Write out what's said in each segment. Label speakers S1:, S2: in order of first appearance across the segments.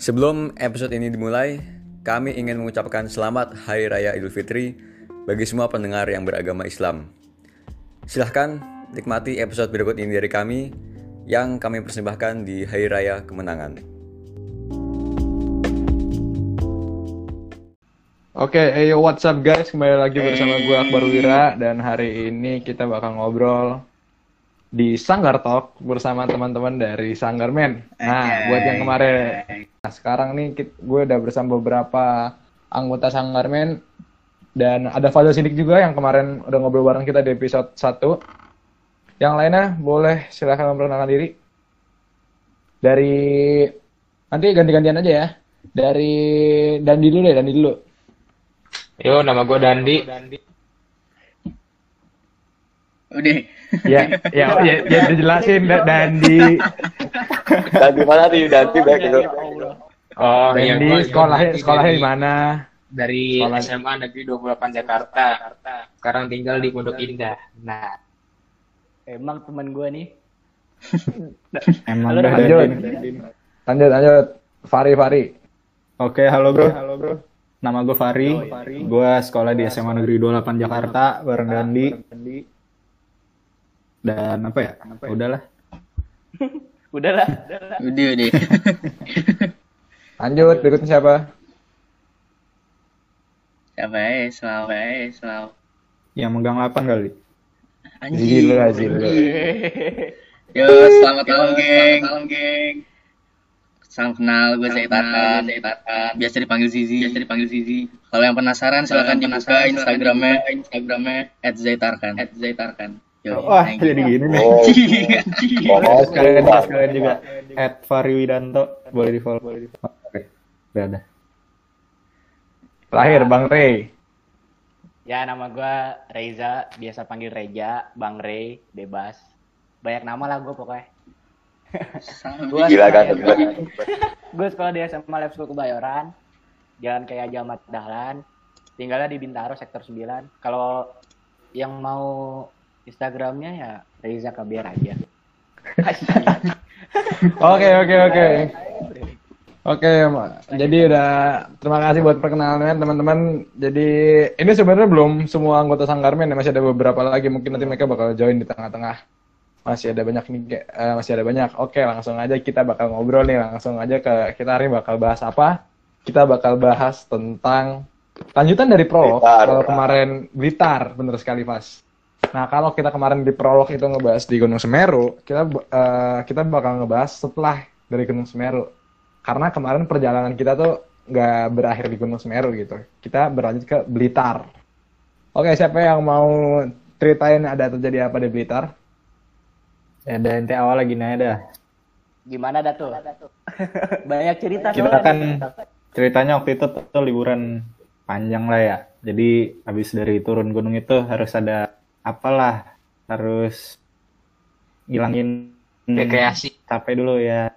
S1: Sebelum episode ini dimulai, kami ingin mengucapkan selamat Hari Raya Idul Fitri bagi semua pendengar yang beragama Islam. Silahkan nikmati episode berikut ini dari kami yang kami persembahkan di Hari Raya Kemenangan.
S2: Oke, hey yo, what's up guys? Kembali lagi bersama gue Akbar Wira dan hari ini kita bakal ngobrol di Sanggar Talk bersama teman-teman dari Sanggar Men. Nah, buat yang kemarin, nah, sekarang nih gue udah bersama beberapa anggota Sanggar Men dan ada Fadil Sidik juga yang kemarin udah ngobrol bareng kita di episode 1. Yang lainnya boleh silahkan memperkenalkan diri. Dari nanti ganti-gantian aja ya. Dari Dandi dulu deh, Dandi dulu.
S3: Yo, nama gue Dandi.
S4: Udah.
S2: ya, ya, ya, ya dijelasin Da- Dandi.
S5: Dan di mana nih Dandi baik itu?
S3: Oh, iya,
S2: Dandi
S3: gua-
S2: sekolahnya
S3: gua
S2: sekolahnya di mana?
S3: Dari
S2: Sekolah-
S3: SMA Negeri 28 Jakarta. Sekarang tinggal di Pondok Indah. Nah,
S4: Emang teman gue nih.
S6: Emang
S4: Halo,
S6: dah
S2: Lanjut.
S6: Dandi.
S2: Lanjut, lanjut. Fari, Fari.
S6: Oke, halo bro. Halo bro. Nama gue Fari. Gue sekolah di SMA Negeri 28 Jakarta bareng Dandi. Dan apa ya? Udahlah.
S4: Udahlah. Udah, udah.
S2: Lanjut, berikutnya siapa?
S4: Siapa ya? Selalu, ya, selalu.
S6: Yang megang 8 kali.
S2: Gila, gila.
S4: Yo, selamat malam, geng. Selamat malam, geng. Salam kenal, gue Zaitatan. Biasa dipanggil Zizi. Biasa dipanggil Zizi. Kalau yang penasaran, silahkan dibuka Instagramnya, Instagramnya @zaitarkan. @zaitarkan. Yo,
S6: Wah,
S4: thank you.
S6: jadi gini nih.
S5: Oh,
S6: Sekalian juga, sekalian juga. At Fari Widanto. Boleh di follow. Boleh di follow. Udah ada.
S2: Terakhir, Bang Rey.
S7: Ya, nama gua Reza, biasa panggil Reja, Bang Rey, bebas. Banyak nama lah gue pokoknya. Gua
S5: Gila kan?
S7: Gue sekolah di SMA Lab School Kebayoran, jalan kayak Jamat Dahlan, tinggalnya di Bintaro, sektor 9. Kalau yang mau Instagramnya ya Reza Kabiar aja.
S2: Oke, oke, oke. Oke, Ma. jadi udah terima kasih buat perkenalannya teman-teman. Jadi ini sebenarnya belum semua anggota Sanggarmen ya, masih ada beberapa lagi. Mungkin nanti mereka bakal join di tengah-tengah. Masih ada banyak nih. Eh, masih ada banyak. Oke, langsung aja kita bakal ngobrol nih. Langsung aja ke kita hari bakal bahas apa? Kita bakal bahas tentang lanjutan dari prolog.
S5: Blitar.
S2: Kalau kemarin Blitar, bener sekali Mas. Nah, kalau kita kemarin di prolog itu ngebahas di Gunung Semeru, kita eh, kita bakal ngebahas setelah dari Gunung Semeru. Karena kemarin perjalanan kita tuh nggak berakhir di Gunung Semeru gitu. Kita berlanjut ke Blitar. Oke, siapa yang mau ceritain ada terjadi apa di Blitar?
S6: Ya, ada ente awal lagi nih dah.
S7: Gimana dah tuh? Banyak cerita
S6: Kita kan ceritanya waktu itu tuh liburan panjang lah ya. Jadi habis dari turun gunung itu harus ada apalah harus ngilangin
S3: rekreasi.
S6: capek dulu ya.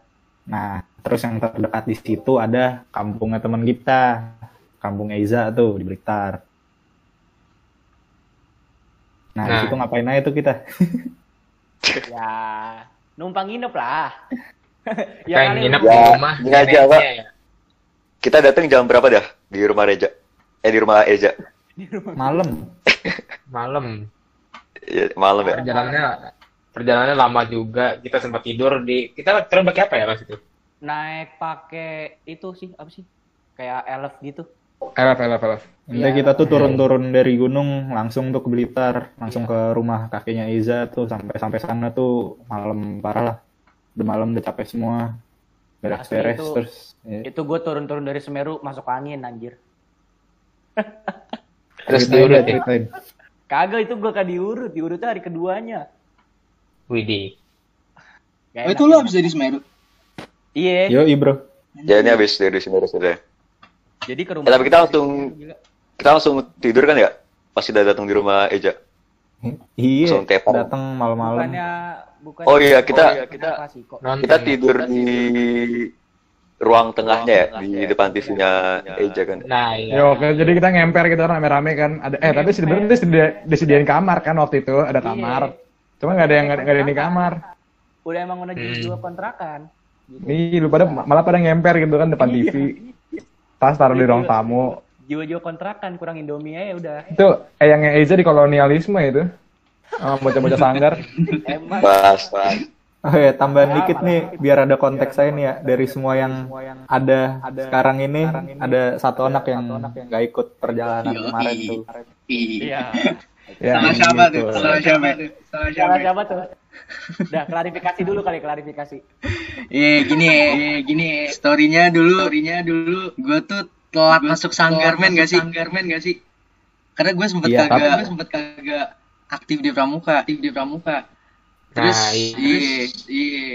S6: Nah, terus yang terdekat di situ ada kampungnya teman kita, kampung Eiza tuh di Blitar. Nah, di
S3: Nah.
S6: situ ngapain aja tuh kita?
S7: Ya, numpang nginep lah.
S3: Kayak
S7: kali
S3: nginep
S5: Ya,
S3: di rumah.
S5: ini aja, Pak.
S3: ya.
S5: Kita datang jam berapa dah di rumah Reja? Eh di rumah Eja.
S6: Malam.
S3: Malam.
S5: Ya, malam ya.
S3: Perjalanannya perjalanannya lama juga. Kita sempat tidur di kita turun pakai apa ya Mas itu?
S7: Naik pakai itu sih apa sih? Kayak elf gitu.
S2: Elf, elf, elf.
S6: Intinya
S7: Iya.
S6: kita tuh turun-turun dari gunung langsung tuh ke Blitar, langsung ke rumah kakeknya Iza tuh sampai sampai sana tuh malam parah lah. Udah malam udah capek semua. Beres-beres
S7: itu-
S6: terus. ya.
S7: Itu gue turun-turun dari Semeru masuk angin anjir.
S3: Terus diurut ya.
S6: ceritain.
S7: Kagak itu gue kan diurut, diurutnya hari keduanya.
S3: Widih.
S4: Oh, itu lu
S7: enak.
S4: habis dari Semeru?
S7: Iya.
S6: Yo, bro.
S5: Ya ini habis dari sini sudah.
S7: Jadi ke rumah.
S5: Ya, tapi kita langsung-
S7: Gila.
S5: Kita langsung tidur kan ya? Pas udah datang di rumah Eja.
S6: Iya, datang malam-malam.
S7: Bukannya bukan
S5: Oh iya, kita-
S7: oh, iya, kita.
S3: Nonton.
S5: Kita tidur di ruang tengahnya ya, di depan TV-nya Eja kan.
S3: Nah, iya.
S2: Yo, oke, jadi kita ngemper gitu rame-rame kan. Ada eh tapi sebenarnya disedia- disediain kamar kan waktu itu, ada kamar. Cuma nggak ada yang nggak ada- yang di kamar.
S7: Udah emang udah jadi
S3: Hmm.
S7: dua kontrakan.
S2: Nih, lu pada malah pada ngemper gitu kan depan TV. Tas taruh di ruang tamu.
S7: Jiwa-jiwa kontrakan kurang Indomie aja udah.
S2: Itu eyangnya Eza di kolonialisme itu. Sama bocah-bocah sanggar.
S5: Pas, pas.
S6: Oh ya, tambahan dikit nih biar ada konteks saya nih ya dari semua yang ada sekarang ini ada satu anak yang nggak ikut perjalanan kemarin tuh.
S7: iya.
S2: Ya,
S4: siapa
S2: gitu.
S4: tuh? Sama siapa tuh? Sama siapa?
S7: Salah siapa tuh? Udah klarifikasi dulu kali klarifikasi.
S4: Iya gini ya, iya, gini ya. Storynya dulu, storynya dulu, gue tuh telat masuk sanggarmen gak sih? Sanggarmen gak sih? Karena gue sempet
S6: Iya,
S4: kagak, gue sempet kagak aktif di pramuka, aktif di pramuka. Terus,
S3: Nah, iya.
S4: iya, iya.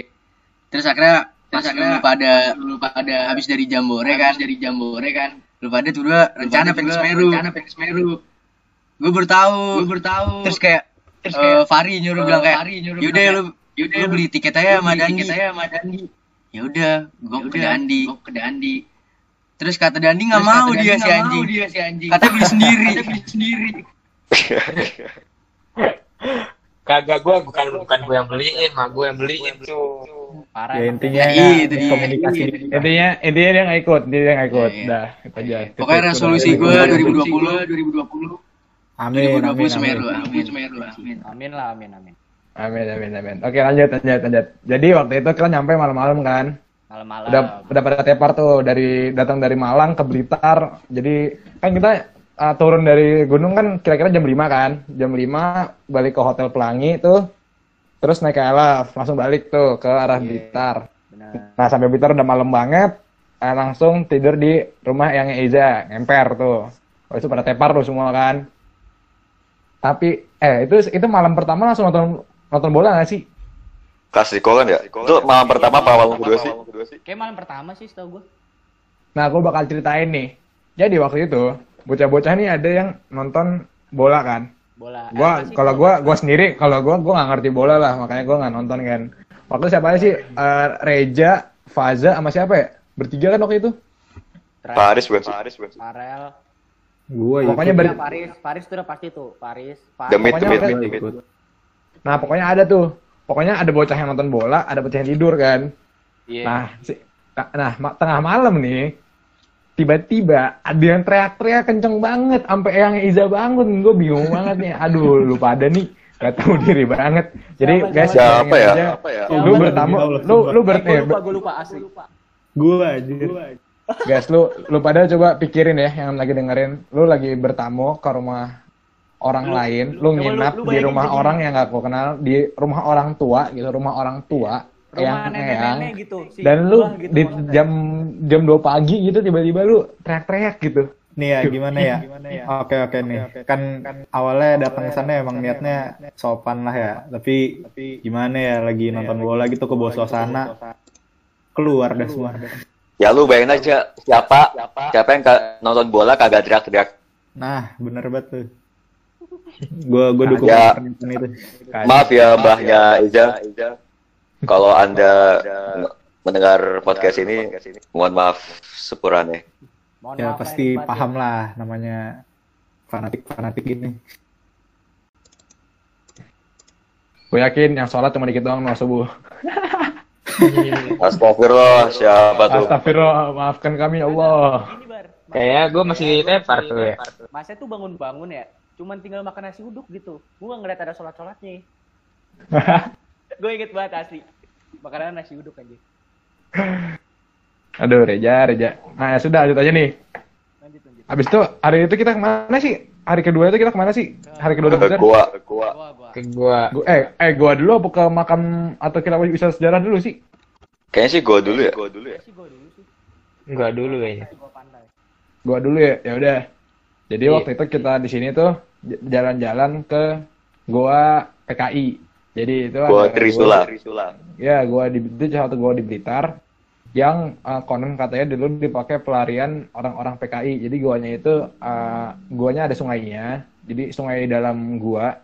S4: Terus akhirnya, pas lu pada, lu pada habis dari Jambore kan, dari Jambore kan, lu pada tuh dua rencana pengen ke Semeru, rencana pengen Semeru. Gue baru tahu, gue baru tahu. Terus kayak, terus kayak Fari nyuruh bilang kayak, yaudah lu, yaudah lu beli tiket aja sama Dandi, tiket aja sama Dandi. Ya udah, gue ke Dandi, gue ke Dandi. Terus kata Dandi nggak mau dia si anjing, dia si anjing. Kata beli sendiri, kata beli sendiri.
S3: Kagak gue bukan bukan gue yang beliin, mah gue yang beliin tuh.
S7: Parah.
S6: Ya intinya
S4: Nah, iya, itu dia.
S6: komunikasi.
S2: Intinya intinya dia nggak ikut, dia nggak ikut.
S4: Iya.
S2: Dah, itu aja.
S4: Pokoknya resolusi
S2: udah-
S4: 2020, 2020,
S6: Amin,
S4: 2020
S6: amin,
S4: Semeru,
S6: amin.
S4: amin Semeru, amin.
S7: Amin lah, amin amin.
S2: Amin, amin, amin. Oke, lanjut, lanjut, lanjut. Jadi waktu itu kita nyampe malam-malam kan.
S7: Malam-malam.
S2: Udah udah pada tepar tuh dari datang dari Malang ke Blitar. Jadi kan kita uh, turun dari gunung kan kira-kira jam 5 kan. Jam 5 balik ke Hotel Pelangi tuh. Terus naik ke LF, langsung balik tuh ke arah Blitar.
S7: Benar.
S2: Nah, sampai Blitar udah malam banget. Eh, langsung tidur di rumah yang Eza, ngemper tuh. Oh, itu pada tepar tuh semua kan. Tapi eh itu itu malam pertama langsung nonton nonton bola gak sih?
S5: Kelas di kan ya? Itu malam pertama apa malam kedua sih?
S7: Kayak malam pertama sih setahu gue.
S2: Nah, aku bakal ceritain nih. Jadi waktu itu bocah-bocah nih ada yang nonton bola kan.
S7: Bola.
S2: Gua
S7: sih
S2: kalau gua gua sendiri kalau gua gua nggak ngerti bola lah, makanya gua nggak nonton kan. Waktu siapa aja sih? Eh, Reja, Faza sama siapa ya? Bertiga kan waktu itu?
S5: Paris bukan sih? Paris bukan sih?
S7: Farel.
S6: Gue
S2: Pokoknya ber-
S7: Ya, Paris, Paris itu udah pasti tuh. Paris, Paris.
S5: mid, the
S2: Pokoknya
S5: mid,
S2: Nah, pokoknya ada tuh. Pokoknya ada bocah yang nonton bola, ada bocah yang tidur kan.
S7: Iya.
S2: Nah, si, nah ma- tengah malam nih tiba-tiba ada yang teriak-teriak kenceng banget sampai yang Iza bangun gue bingung banget nih aduh lu pada nih gak tahu diri banget jadi
S7: Siapa,
S2: guys
S5: Siapa ya?
S2: aja,
S5: Apa ya?
S2: lu bertamu lu lu ber,
S7: gue
S2: eh,
S7: lupa, gue lupa asli.
S6: Gue anjir.
S2: guys lu lu pada coba pikirin ya yang lagi dengerin lu lagi bertamu ke rumah orang lain lu
S7: lu-
S2: nginap
S7: lu
S2: di
S7: bayangin
S2: rumah
S7: aja
S2: orang yang gak kau kenal di rumah orang tua gitu rumah orang tua
S7: Rumah
S2: yang
S7: nenek-nenek gitu. si
S2: dan lu
S7: gitu
S2: di
S7: maksudnya.
S2: jam jam 2 pagi gitu tiba-tiba lu teriak-teriak gitu
S6: Nih ya gimana ya? Oke oke nih. Kan awalnya datang ke sana emang niatnya sopan lah ya. Tapi gimana ya lagi nonton bola gitu ke bawah suasana. Keluar dah semua.
S5: Ya lu bayangin aja siapa siapa yang nonton bola kagak teriak-teriak.
S6: Nah, bener banget tuh. Gue gue dukung
S5: Ya.
S6: itu.
S5: Maaf ya mbahnya Iza. Kalau anda mendengar podcast ini, mohon maaf sepurane.
S6: Ya pasti
S7: batin.
S6: paham lah namanya fanatik-fanatik ini.
S2: gue yakin yang sholat cuma dikit doang no subuh
S5: Astagfirullah, siapa tuh?
S2: Astagfirullah maafkan kami ya Allah.
S3: Kayaknya gue masih tepar tuh ya.
S7: Masnya tuh bangun-bangun ya. Cuman tinggal makan nasi uduk gitu. Gue gak ngeliat ada sholat-sholatnya. gue inget banget asli. Makanan nasi uduk aja.
S2: aduh Reja Reja nah ya sudah lanjut aja nih
S7: Lanjut lanjut.
S2: habis itu hari itu kita ke mana sih hari kedua itu kita ke mana sih hari kedua
S5: Ke gua, ke gua.
S3: Ke gue.
S2: Gua- eh eh gua dulu apa ke makam atau kita bisa sejarah dulu sih
S5: Kayaknya sih gua dulu ya. Gua dulu ya.
S7: Gua dulu sih.
S3: Gue dulu kayaknya.
S7: Gua
S2: dulu ya ya udah jadi
S3: Iya.
S2: waktu itu kita di sini tuh jalan-jalan ke gua PKI jadi itu
S5: Gua
S2: ada
S5: Trisula.
S2: Ya, gua di itu salah satu gua di Blitar yang eh, konon katanya dulu dipakai pelarian orang-orang PKI. Jadi guanya itu eh, guanya ada sungainya. Jadi sungai dalam gua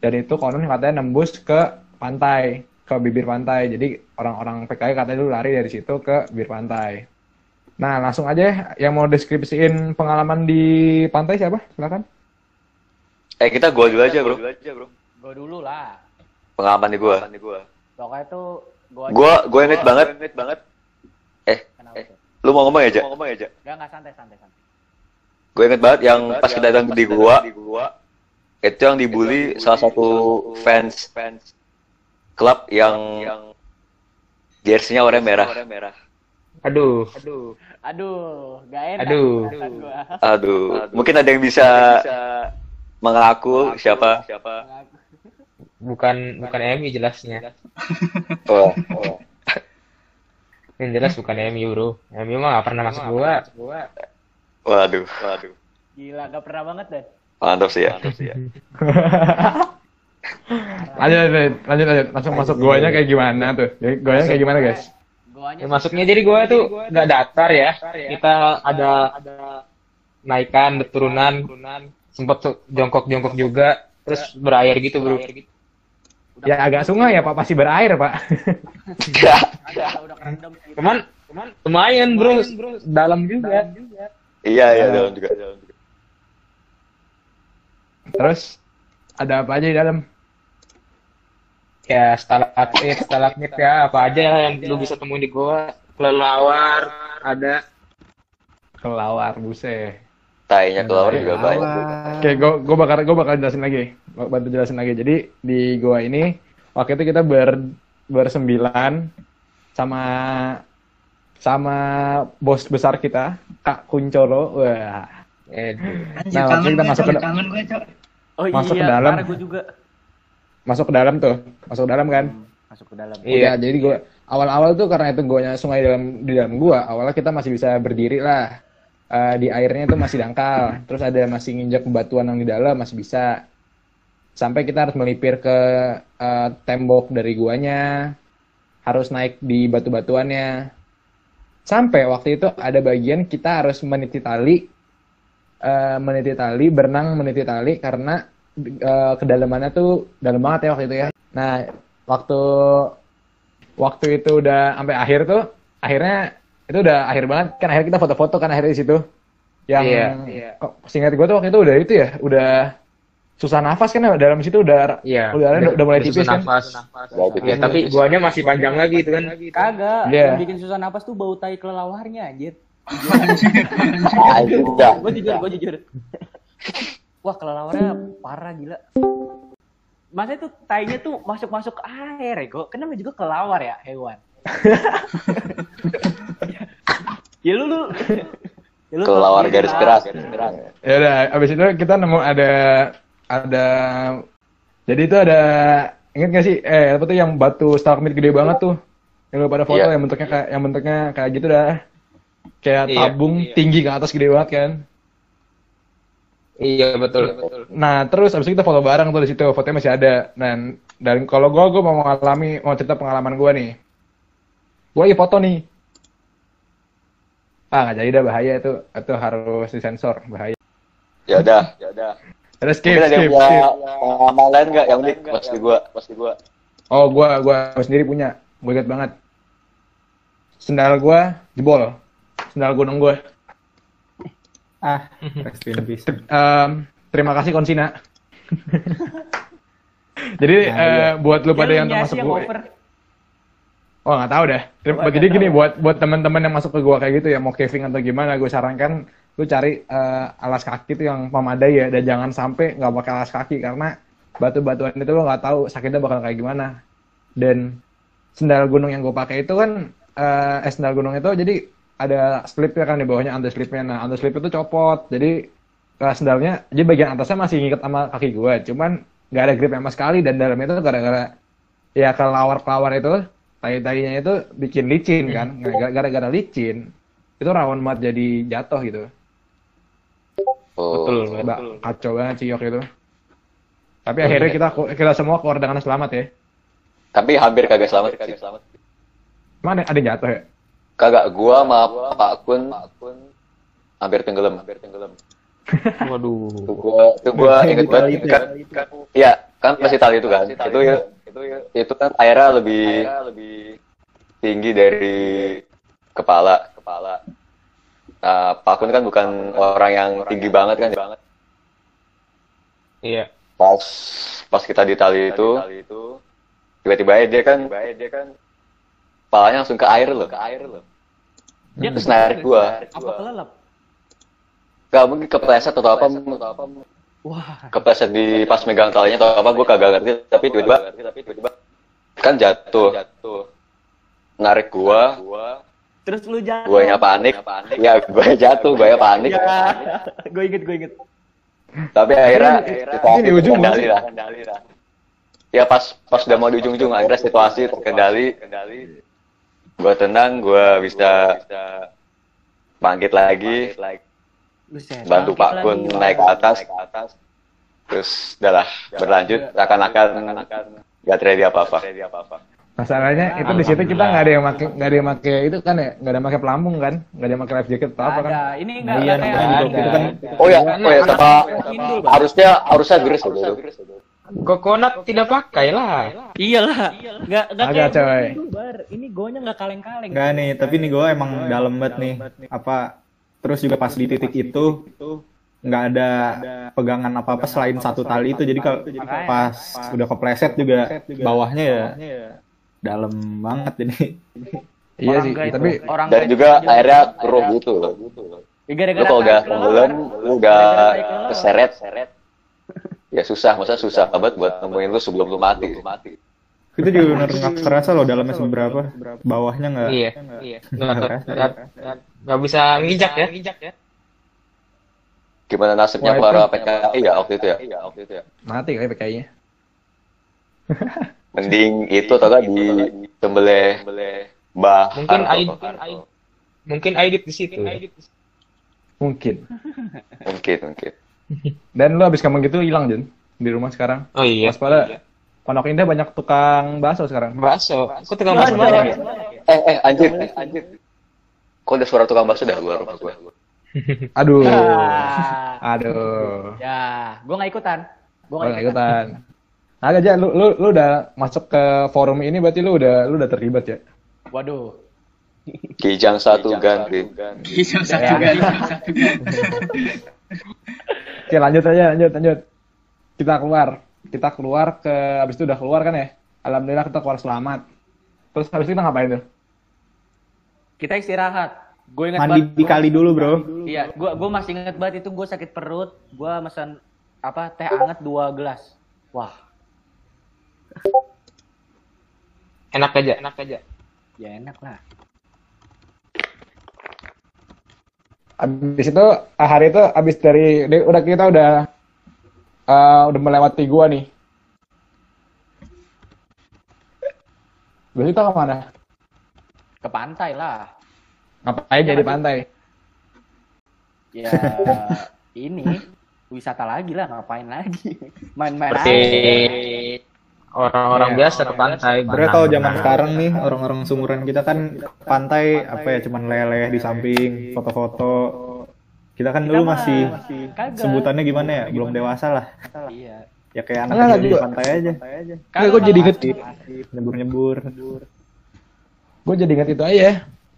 S2: dan itu konon katanya nembus ke pantai, ke bibir pantai. Jadi orang-orang PKI katanya dulu lari dari situ ke bibir pantai. Nah, langsung aja yang mau deskripsiin pengalaman di pantai siapa? Silakan.
S5: Eh kita gua dulu aja bro.
S7: Gua dulu lah.
S5: Pengalaman di gua.
S7: Pokoknya tuh Gua
S5: Gua gue inget banget. Eh,
S7: Kenapa tuh?
S5: lu mau ngomong aja? Ngomong aja.
S7: Enggak, enggak santai, santai, santai.
S5: Gue inget banget yang pas kita datang di gua, itu yang dibully salah satu fans klub yang jersey-nya warna merah.
S3: Aduh.
S7: Aduh, gak enak.
S3: Aduh.
S7: gua.
S5: Aduh, mungkin ada yang bisa mengaku siapa?
S3: Bukan bukan MU jelasnya.
S5: Oh, oh.
S3: Yang jelas bukan MU, Bro. MU mah gak pernah masuk gua.
S5: Waduh, waduh.
S7: Gila, gak pernah banget deh.
S5: Mantap sih ya.
S2: lanjut, lanjut, lanjut, lanjut. Langsung masuk guanya kayak gimana tuh? Jadi guanya kayak gimana guys?
S7: Goanya
S3: Ya, masuknya jadi gua tuh nggak datar ya. Kita ada naikan, ada turunan, sempat jongkok-jongkok juga, terus berair gitu, Bro.
S2: Ya agak sungai ya Pak, pasti berair Pak.
S7: kerendam sih.
S3: Cuman lumayan, Bro. Dalam juga.
S5: Iya, iya, dalam juga. dalam juga.
S2: Terus ada apa aja di dalam?
S3: Ya, stalaktit, stalagmit ya, apa aja yang lu bisa temuin di gua. Kelelawar, ada.
S2: Kelawar buset.
S5: Tainya keluar juga banyak.
S2: Oke, gue gue bakal gue bakal jelasin lagi, bantu jelasin lagi. Jadi di gua ini waktu itu kita ber bersembilan sama sama bos besar kita Kak Kuncoro. Wah.
S4: Anjir,
S2: Nah, waktu kita
S4: gue,
S2: masuk ke-
S4: kangen gue, Cok.
S7: Oh
S2: Masuk
S7: iya,
S2: ke dalam.
S7: gua juga.
S2: Masuk ke dalam tuh, masuk ke dalam kan?
S7: Masuk ke dalam.
S3: Iya.
S2: Iya, jadi gua awal-awal tuh karena itu guanya sungai dalam di dalam gua, awalnya kita masih bisa berdiri lah. Eh, di airnya tuh masih dangkal. Terus ada masih nginjak batuan yang di dalam masih bisa. Sampai kita harus melipir ke eh, tembok dari guanya. Harus naik di batu-batuannya. Sampai waktu itu ada bagian kita harus meniti tali eh, meniti tali, berenang meniti tali karena eh, kedalamannya tuh dalam banget ya waktu itu ya. Nah, waktu waktu itu udah sampai akhir tuh, akhirnya itu udah akhir banget kan akhirnya kita foto-foto kan akhirnya di situ. Yang
S3: Iya, iya.
S2: kok singkat gue tuh waktu itu udah itu ya, udah susah nafas kan ya dalam situ udah
S3: Iya.
S2: udah udah, udah mulai tipis
S3: susah
S2: kan.
S3: nafas.
S5: Tipis.
S3: Ya, tapi guanya masih panjang lagi itu kan.
S7: Kagak,
S2: Iya.
S7: yang bikin susah napas tuh bau tai kelelawarnya anjir. Gue jujur, gue jujur. Wah, kelelawarnya parah gila. Masa itu tainya tuh masuk-masuk air ya, kok. Kenapa juga kelawar ya, hewan? ya lu lu. Ya, lu
S5: Kelawar garis keras.
S2: Ya udah, abis itu kita nemu ada ada jadi itu ada inget gak sih? Eh apa tuh yang batu stalagmit gede banget tuh? Yang lu pada foto
S5: Iya.
S2: yang bentuknya kayak yang bentuknya kayak gitu dah. Kayak
S3: Iya,
S2: tabung tinggi ke atas gede banget kan?
S3: Iya, betul.
S2: nah terus abis itu kita foto bareng tuh di situ fotonya masih ada. Dan dan kalau gua gua mau mengalami mau cerita pengalaman gua nih. Gua lagi foto nih ah nggak jadi dah bahaya itu itu harus disensor bahaya
S5: Ya udah, ya udah.
S2: terus skip
S5: Mungkin ada yang
S2: skip
S5: punya
S2: skip
S5: pengalaman lain nggak yang unik? Pas di gua, pas di gua.
S2: Oh, gua gua gua sendiri punya. Gue inget banget. Sendal gua jebol. Sendal gunung gua.
S6: Ah,
S2: terima kasih Konsina. Jadi eh, buat lu pada
S7: Ya,
S2: yang termasuk gue,
S7: over.
S2: Oh nggak tahu dah. Terima- jadi gini buat buat teman-teman yang masuk ke gua kayak gitu ya mau caving atau gimana, gue sarankan lu cari eh, alas kaki tuh yang memadai ya dan jangan sampai nggak pakai alas kaki karena batu-batuan itu lo nggak tahu sakitnya bakal kayak gimana. Dan sendal gunung yang gue pakai itu kan eh eh, sendal gunung itu jadi ada slipnya kan di bawahnya under slipnya. Nah under slip itu copot. Jadi eh, sendalnya jadi bagian atasnya masih ngikat sama kaki gue. Cuman nggak ada grip sama sekali dan dalamnya itu gara-gara ya kelawar-kelawar itu tai-tainya itu bikin licin kan. Nah, Gara-gara licin itu rawan banget jadi jatuh gitu.
S5: Oh.
S3: Betul,
S2: Mbak, kacau banget Ciyok itu. Tapi akhirnya kita kita semua keluar dengan selamat ya.
S5: Tapi hampir kagak selamat, kagak selamat.
S2: Mana ada yang jatuh ya?
S5: Kagak, gua sama Pak Kun hampir tenggelam, hampir tenggelam.
S3: Waduh.
S5: Itu gua, itu gua inget banget kan, kan, iya, kan masih tali itu kan. Itu ya, itu ya, itu kan airnya lebih lebih tinggi dari kepala, kepala. Nah, Pak Kun kan bukan orang yang tinggi banget kan, banget.
S3: Iya.
S5: Pas pas kita di tali itu, tiba-tiba aja dia kan, dia kan kepalanya langsung ke air loh, ke air loh.
S7: Dia
S5: Terus narik gua.
S7: Apa kelelep?
S5: Gak mungkin kepleset atau apa,
S7: Wah,
S5: kepleset di pas megang talinya atau apa, gue kagak ngerti. Tapi tiba-tiba kan jatuh, narik gua,
S7: terus lu jatuh.
S5: gue nya panik, ya gue jatuh, gue panik.
S7: Ya, gue inget, gue inget.
S5: Tapi akhirnya situasi
S2: di ujung
S5: terkendali lah. Ya pas pas udah mau di ujung-ujung akhirnya situasi terkendali. Gue tenang, gue bisa bangkit lagi,
S7: Buset,
S5: bantu Pak Kun naik ke atas. Terus udah lah berlanjut akan-akan gak terjadi apa-apa.
S2: Masalahnya itu di situ kita nggak ada yang pakai nggak ada yang pakai itu kan ya nggak ada yang pakai pelampung kan nggak ada yang pakai life jacket atau apa kan
S7: Ada, ini enggak
S6: Iya, nah,
S7: ada.
S6: itu kan
S5: Oh ya, oh ya
S7: Bang.
S5: harusnya harusnya gres gitu.
S3: Kokonat tidak pakai lah.
S7: Iyalah. Enggak enggak
S2: Agak,
S7: kayak Bar. Ini gonya enggak kaleng-kaleng.
S6: Enggak nih, tapi nih gue emang dalam banget nih. Apa terus juga pas di titik itu nggak ada pegangan apa-apa selain satu tali itu. Jadi kalau pas udah kepleset juga bawahnya ya dalam banget jadi.
S2: iya sih tapi
S7: orang
S5: Dan juga akhirnya
S7: aja.
S5: keruh gitu loh.
S7: Ya,
S5: Lu kalau
S7: kelelep.
S5: tenggelam, lu
S7: tarik kelelep.
S5: keseret, ya susah, masa susah banget buat nemuin lu sebelum lu mati.
S6: Itu juga bener nggak kerasa loh dalamnya seberapa, bawahnya nggak.
S3: Iya, iya. Nggak, bisa ngijak ya.
S5: Gimana nasibnya
S2: Wah,
S5: para
S2: itu-
S5: PKI ya waktu itu ya?
S2: mati kali PKI-nya
S5: Mending itu atau nggak di sembelih bah.
S3: Mungkin
S5: Harto.
S3: Aid, mungkin Aidit di situ.
S2: mungkin
S5: Mungkin, mungkin.
S2: dan lu abis ngomong gitu hilang Jen di rumah sekarang
S3: Oh iya.
S2: waspada Pondok Indah banyak tukang bakso sekarang
S3: Bakso. Kok tukang bakso banyak ya?
S5: Eh, eh, anjir, eh, anjir. Kok ada suara tukang bakso dah luar rumah gua?
S2: aduh aduh
S7: ya, gua nggak ikutan. Gua
S2: Gua nggak ikutan Agak aja lu, lu lu udah masuk ke forum ini berarti lu udah lu udah terlibat ya
S7: Waduh.
S5: Kijang satu ganti.
S4: Bisa satu. Satu kan.
S2: Oke lanjut aja lanjut lanjut. Kita keluar. Kita keluar ke habis itu udah keluar kan ya. Alhamdulillah kita keluar selamat. Terus habis itu kita ngapain tuh?
S7: Kita istirahat. Gue inget
S6: Mandi
S7: banget.
S6: di kali dulu bro.
S7: Iya, gua gua masih inget banget itu gue sakit perut. Gua pesan apa teh anget dua gelas. Wah,
S3: Enak aja, enak aja.
S7: ya enak lah.
S2: Habis itu hari itu habis dari udah kita udah eh, udah melewati gua nih. Terus kita ke mana?
S7: Ke pantai lah.
S2: Ngapain jadi pantai?
S7: Ya ini wisata lagi lah, ngapain lagi? Main-main
S3: Seperti
S7: aja.
S3: orang-orang
S2: Iya,
S3: biasa ke pantai.
S6: Sebenarnya kalau zaman sekarang nih orang-orang sumuran kita kan ke pantai apa ya cuman leleh di samping foto-foto. Kita kan dulu
S7: Kita
S6: masih
S7: kagak.
S6: sebutannya gimana ya? Belum dewasa lah.
S7: Iya.
S6: Ya kayak anak kecil di pantai aja.
S2: Kayak gue jadi inget
S6: Nyebur-nyebur.
S2: gue jadi inget itu aja.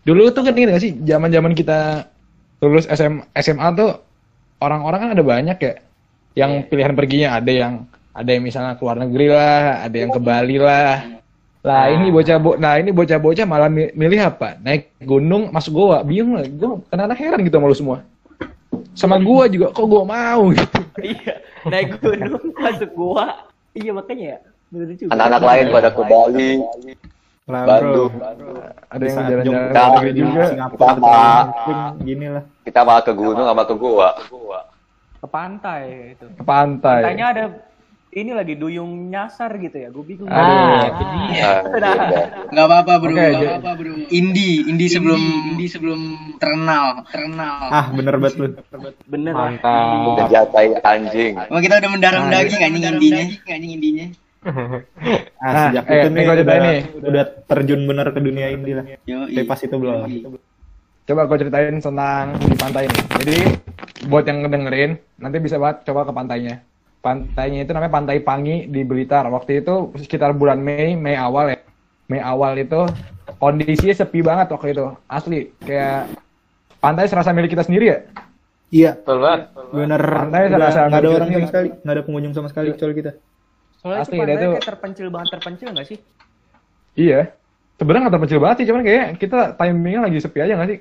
S2: Dulu tuh kan inget gak sih zaman-zaman kita lulus SM, SMA tuh orang-orang kan ada banyak ya yang pilihan perginya ada yang ada yang misalnya ke luar negeri lah, ada yang ke Bali lah. Lah ini bocah bo nah ini bocah-bocah malah mi- milih apa? Naik gunung masuk goa. Bingung lah. Gue karena heran gitu sama lu semua. Sama gua juga kok gua mau gitu.
S7: Iya, naik gunung masuk gua. Iya makanya ya. Bener juga.
S5: Anak-anak lain pada ke Bali, Bandung.
S6: bro.
S2: Ada yang jalan-jalan
S6: di
S2: juga.
S6: Singapura,
S5: Sama.
S6: gini lah.
S5: Kita malah ke gunung sama ke gua.
S7: Ke pantai itu.
S2: Ke pantai.
S7: Pantainya ada ini lagi duyung nyasar gitu ya. Gue bingung.
S3: Ah, itu dia.
S5: Nah,
S4: Enggak apa-apa, Bro. Nggak
S2: jadi-
S4: apa-apa, Bro. Indi, Indi sebelum Indi sebelum terkenal, terkenal.
S6: Ah bener banget lu.
S7: Bener.
S3: Mantap.
S5: Menjatai anjing.
S4: Oh, kita udah mendarah daging anjing indinya, anjing indinya.
S6: Ah,
S2: Nah,
S6: sejak
S2: eh,
S6: itu
S2: nih
S6: nih udah,
S2: ceritain nih.
S6: udah terjun bener ke dunia indie lah.
S4: Yo,
S6: Tapi pas itu belum.
S2: Coba gue ceritain tentang di pantai ini. Jadi buat yang ngedengerin, nanti bisa banget coba ke pantainya. Pantainya itu namanya Pantai Pangi di Blitar. Waktu itu sekitar bulan Mei, Mei awal ya. Mei awal itu kondisinya sepi banget waktu itu. Asli, kayak pantai serasa milik kita sendiri ya.
S6: Iya,
S3: Betul banget.
S6: bener.
S2: Pantai serasa
S6: nggak ada
S2: milik
S6: orang
S2: kita
S6: sama sekali, nggak ada pengunjung sama sekali kecuali kita.
S7: Soalnya
S2: Asli,
S7: itu pantai kayak terpencil banget terpencil nggak sih?
S2: Iya. sebenarnya nggak terpencil banget sih cuman kayak kita timingnya lagi sepi aja nggak sih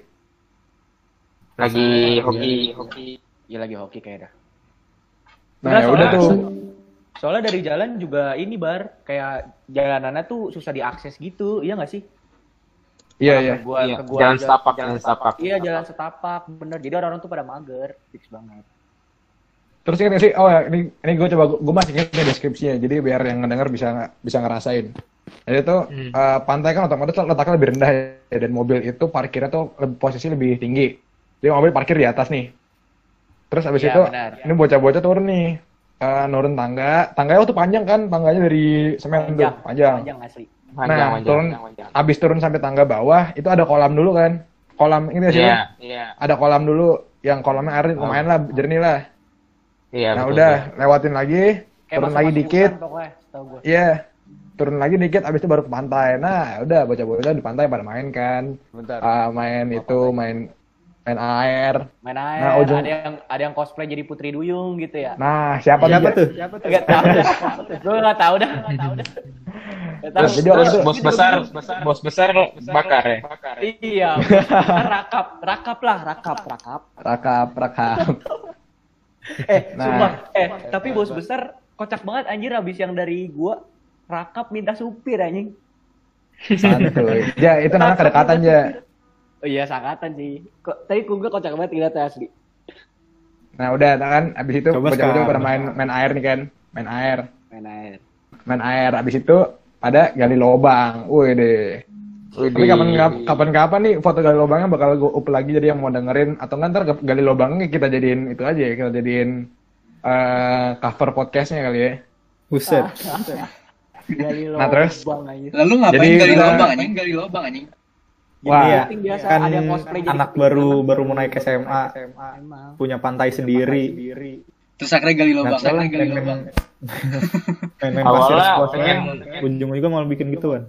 S3: Lagi hoki, hoki.
S7: Iya lagi hoki kayak dah.
S2: Nah
S7: Enggak,
S2: ya udah
S7: soalnya-
S2: tuh.
S7: Soalnya dari jalan juga ini bar. Kayak jalanannya tuh susah diakses gitu, iya nggak sih?
S2: iya
S7: Ke
S2: iya.
S7: gua,
S3: Iya,
S7: ke gua
S3: jalan
S7: aja.
S3: setapak, jalan setapak.
S7: Iya jalan setapak, bener. Jadi orang-orang tuh pada mager, fix banget.
S2: terus ingat sih? Oh ya ini ini gue coba gue masih ingat nih deskripsinya. Jadi biar yang ngedenger bisa bisa ngerasain. Jadi tuh
S3: Hmm.
S2: eh, pantai kan otomatis letaknya lebih rendah ya. Dan mobil itu parkirnya tuh lebih- posisi lebih tinggi. Jadi mobil parkir di atas nih terus habis
S7: Iya,
S2: itu
S7: benar.
S2: ini bocah-bocah turun nih. Eh, nurun tangga. Tangganya tuh panjang kan? Tangganya dari semen tuh panjang.
S7: panjang. Asli.
S3: Panjang,
S2: nah
S3: panjang,
S2: turun
S3: panjang, panjang.
S2: habis turun sampai tangga bawah itu ada kolam dulu kan? Kolam ini sih
S3: Iya, iya.
S2: ada kolam dulu yang kolamnya air lumayan lah jernih lah.
S3: Iya,
S2: nah
S3: betul,
S2: udah
S3: betul.
S2: lewatin lagi
S7: Kayak
S2: turun lagi dikit. iya turun lagi dikit abis itu baru ke pantai. Nah udah bocah-bocah di pantai pada main kan.
S1: Bentar.
S2: Ah, main itu main main air
S7: Main air,
S2: Nah, ujung-
S7: ada yang ada yang cosplay jadi Putri Duyung gitu ya.
S2: nah siapa,
S6: Siapa
S2: tuh
S6: tuh?
S7: Gak tahu dah. gue gak tahu dah. Gak tahu dah. Gak tahu.
S2: Terus
S3: bos besar, bos besar bakar ya.
S7: Iya, rakap, rakap lah, rakap, rakap.
S2: rakap rakap
S7: Eh,
S2: Nah.
S7: sumpah, eh, tapi bos besar kocak banget anjir abis yang dari gua rakap minta supir anjing.
S2: santuy ya itu namanya kedekatan ya
S7: Oh iya, sangkatan sih. Kok tapi gua kocak banget ngeliatnya asli.
S2: nah udah kan abis itu
S6: Coba
S2: bocah-bocah pada main main air nih kan main air
S7: Main air.
S2: main air abis itu pada gali lobang wih deh Tapi kapan kapan kapan nih foto gali lubangnya bakal gue up lagi jadi yang mau dengerin atau nggak ntar gali lubangnya kita jadiin itu aja ya kita jadiin eh, cover podcastnya kali ya.
S6: Buset.
S7: Gali
S2: Nah, terus?
S7: lubang, anjir.
S4: Lalu ngapain
S2: Jadi
S4: gali lubang anjing? Gali lubang anjing.
S6: Wah,
S2: Wah,
S7: Penting biasa
S6: kan
S7: ada cosplay
S6: anak baru
S7: Duyung.
S6: baru mau naik SMA,
S7: Emang.
S6: punya pantai sendiri.
S4: Terus akhirnya gali lubang. Akhirnya gali
S6: pengen
S4: lubang.
S3: Awalnya
S6: pasir
S3: pengen-
S6: kan. ujung-ujungnya malah bikin gitu kan.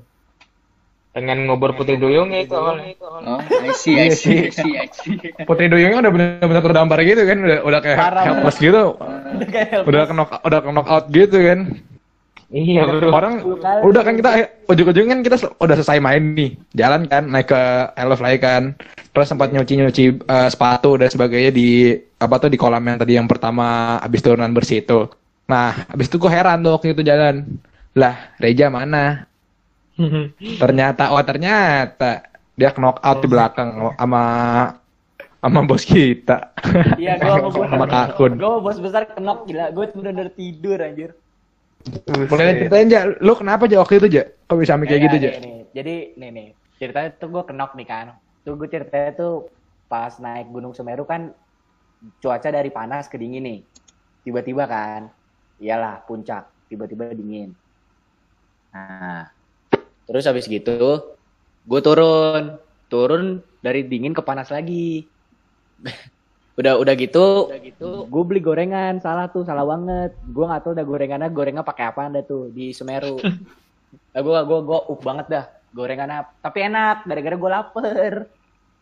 S3: Pengen ngubur putri duyung ya itu awalnya.
S4: Oh, I see, I see, I see, I see.
S2: Putri Duyungnya udah benar-benar terdampar gitu kan, udah udah kayak helpless gitu,
S7: Udah kayak
S2: udah ke knock, udah ke knock out gitu kan.
S3: Iya bro.
S2: Orang udah kan kita ujung-ujungnya kan kita udah selesai main nih, jalan kan naik ke Elf lagi kan, terus sempat nyuci-nyuci eh, sepatu dan sebagainya di apa tuh di kolam yang tadi yang pertama abis turunan bersih itu. Nah, abis itu gue heran tuh waktu itu jalan. Lah, Reja mana? Ternyata, oh ternyata dia knock out di belakang sama sama bos kita.
S7: Iya, gua sama.
S2: Sama Kakun.
S7: Gua bos besar kenok gila. Gua bener-bener tidur anjir.
S2: Boleh ceritain aja, lu kenapa aja waktu itu aja? Kok bisa sampai kayak gitu aja?
S7: nih. Jadi nih nih, ceritanya tuh gue kenok nih kan. Tuh gue ceritanya tuh pas naik Gunung Semeru kan cuaca dari panas ke dingin nih. Tiba-tiba kan, iyalah puncak, tiba-tiba dingin. Nah, terus habis gitu, gue turun, turun dari dingin ke panas lagi. udah udah gitu, udah gitu, gue beli gorengan, salah tuh, salah banget. Gue nggak tahu udah gorengannya, gorengnya pakai apa anda tuh di Semeru. Eh, gue gue gue up banget dah gorengannya tapi enak gara-gara gue lapar.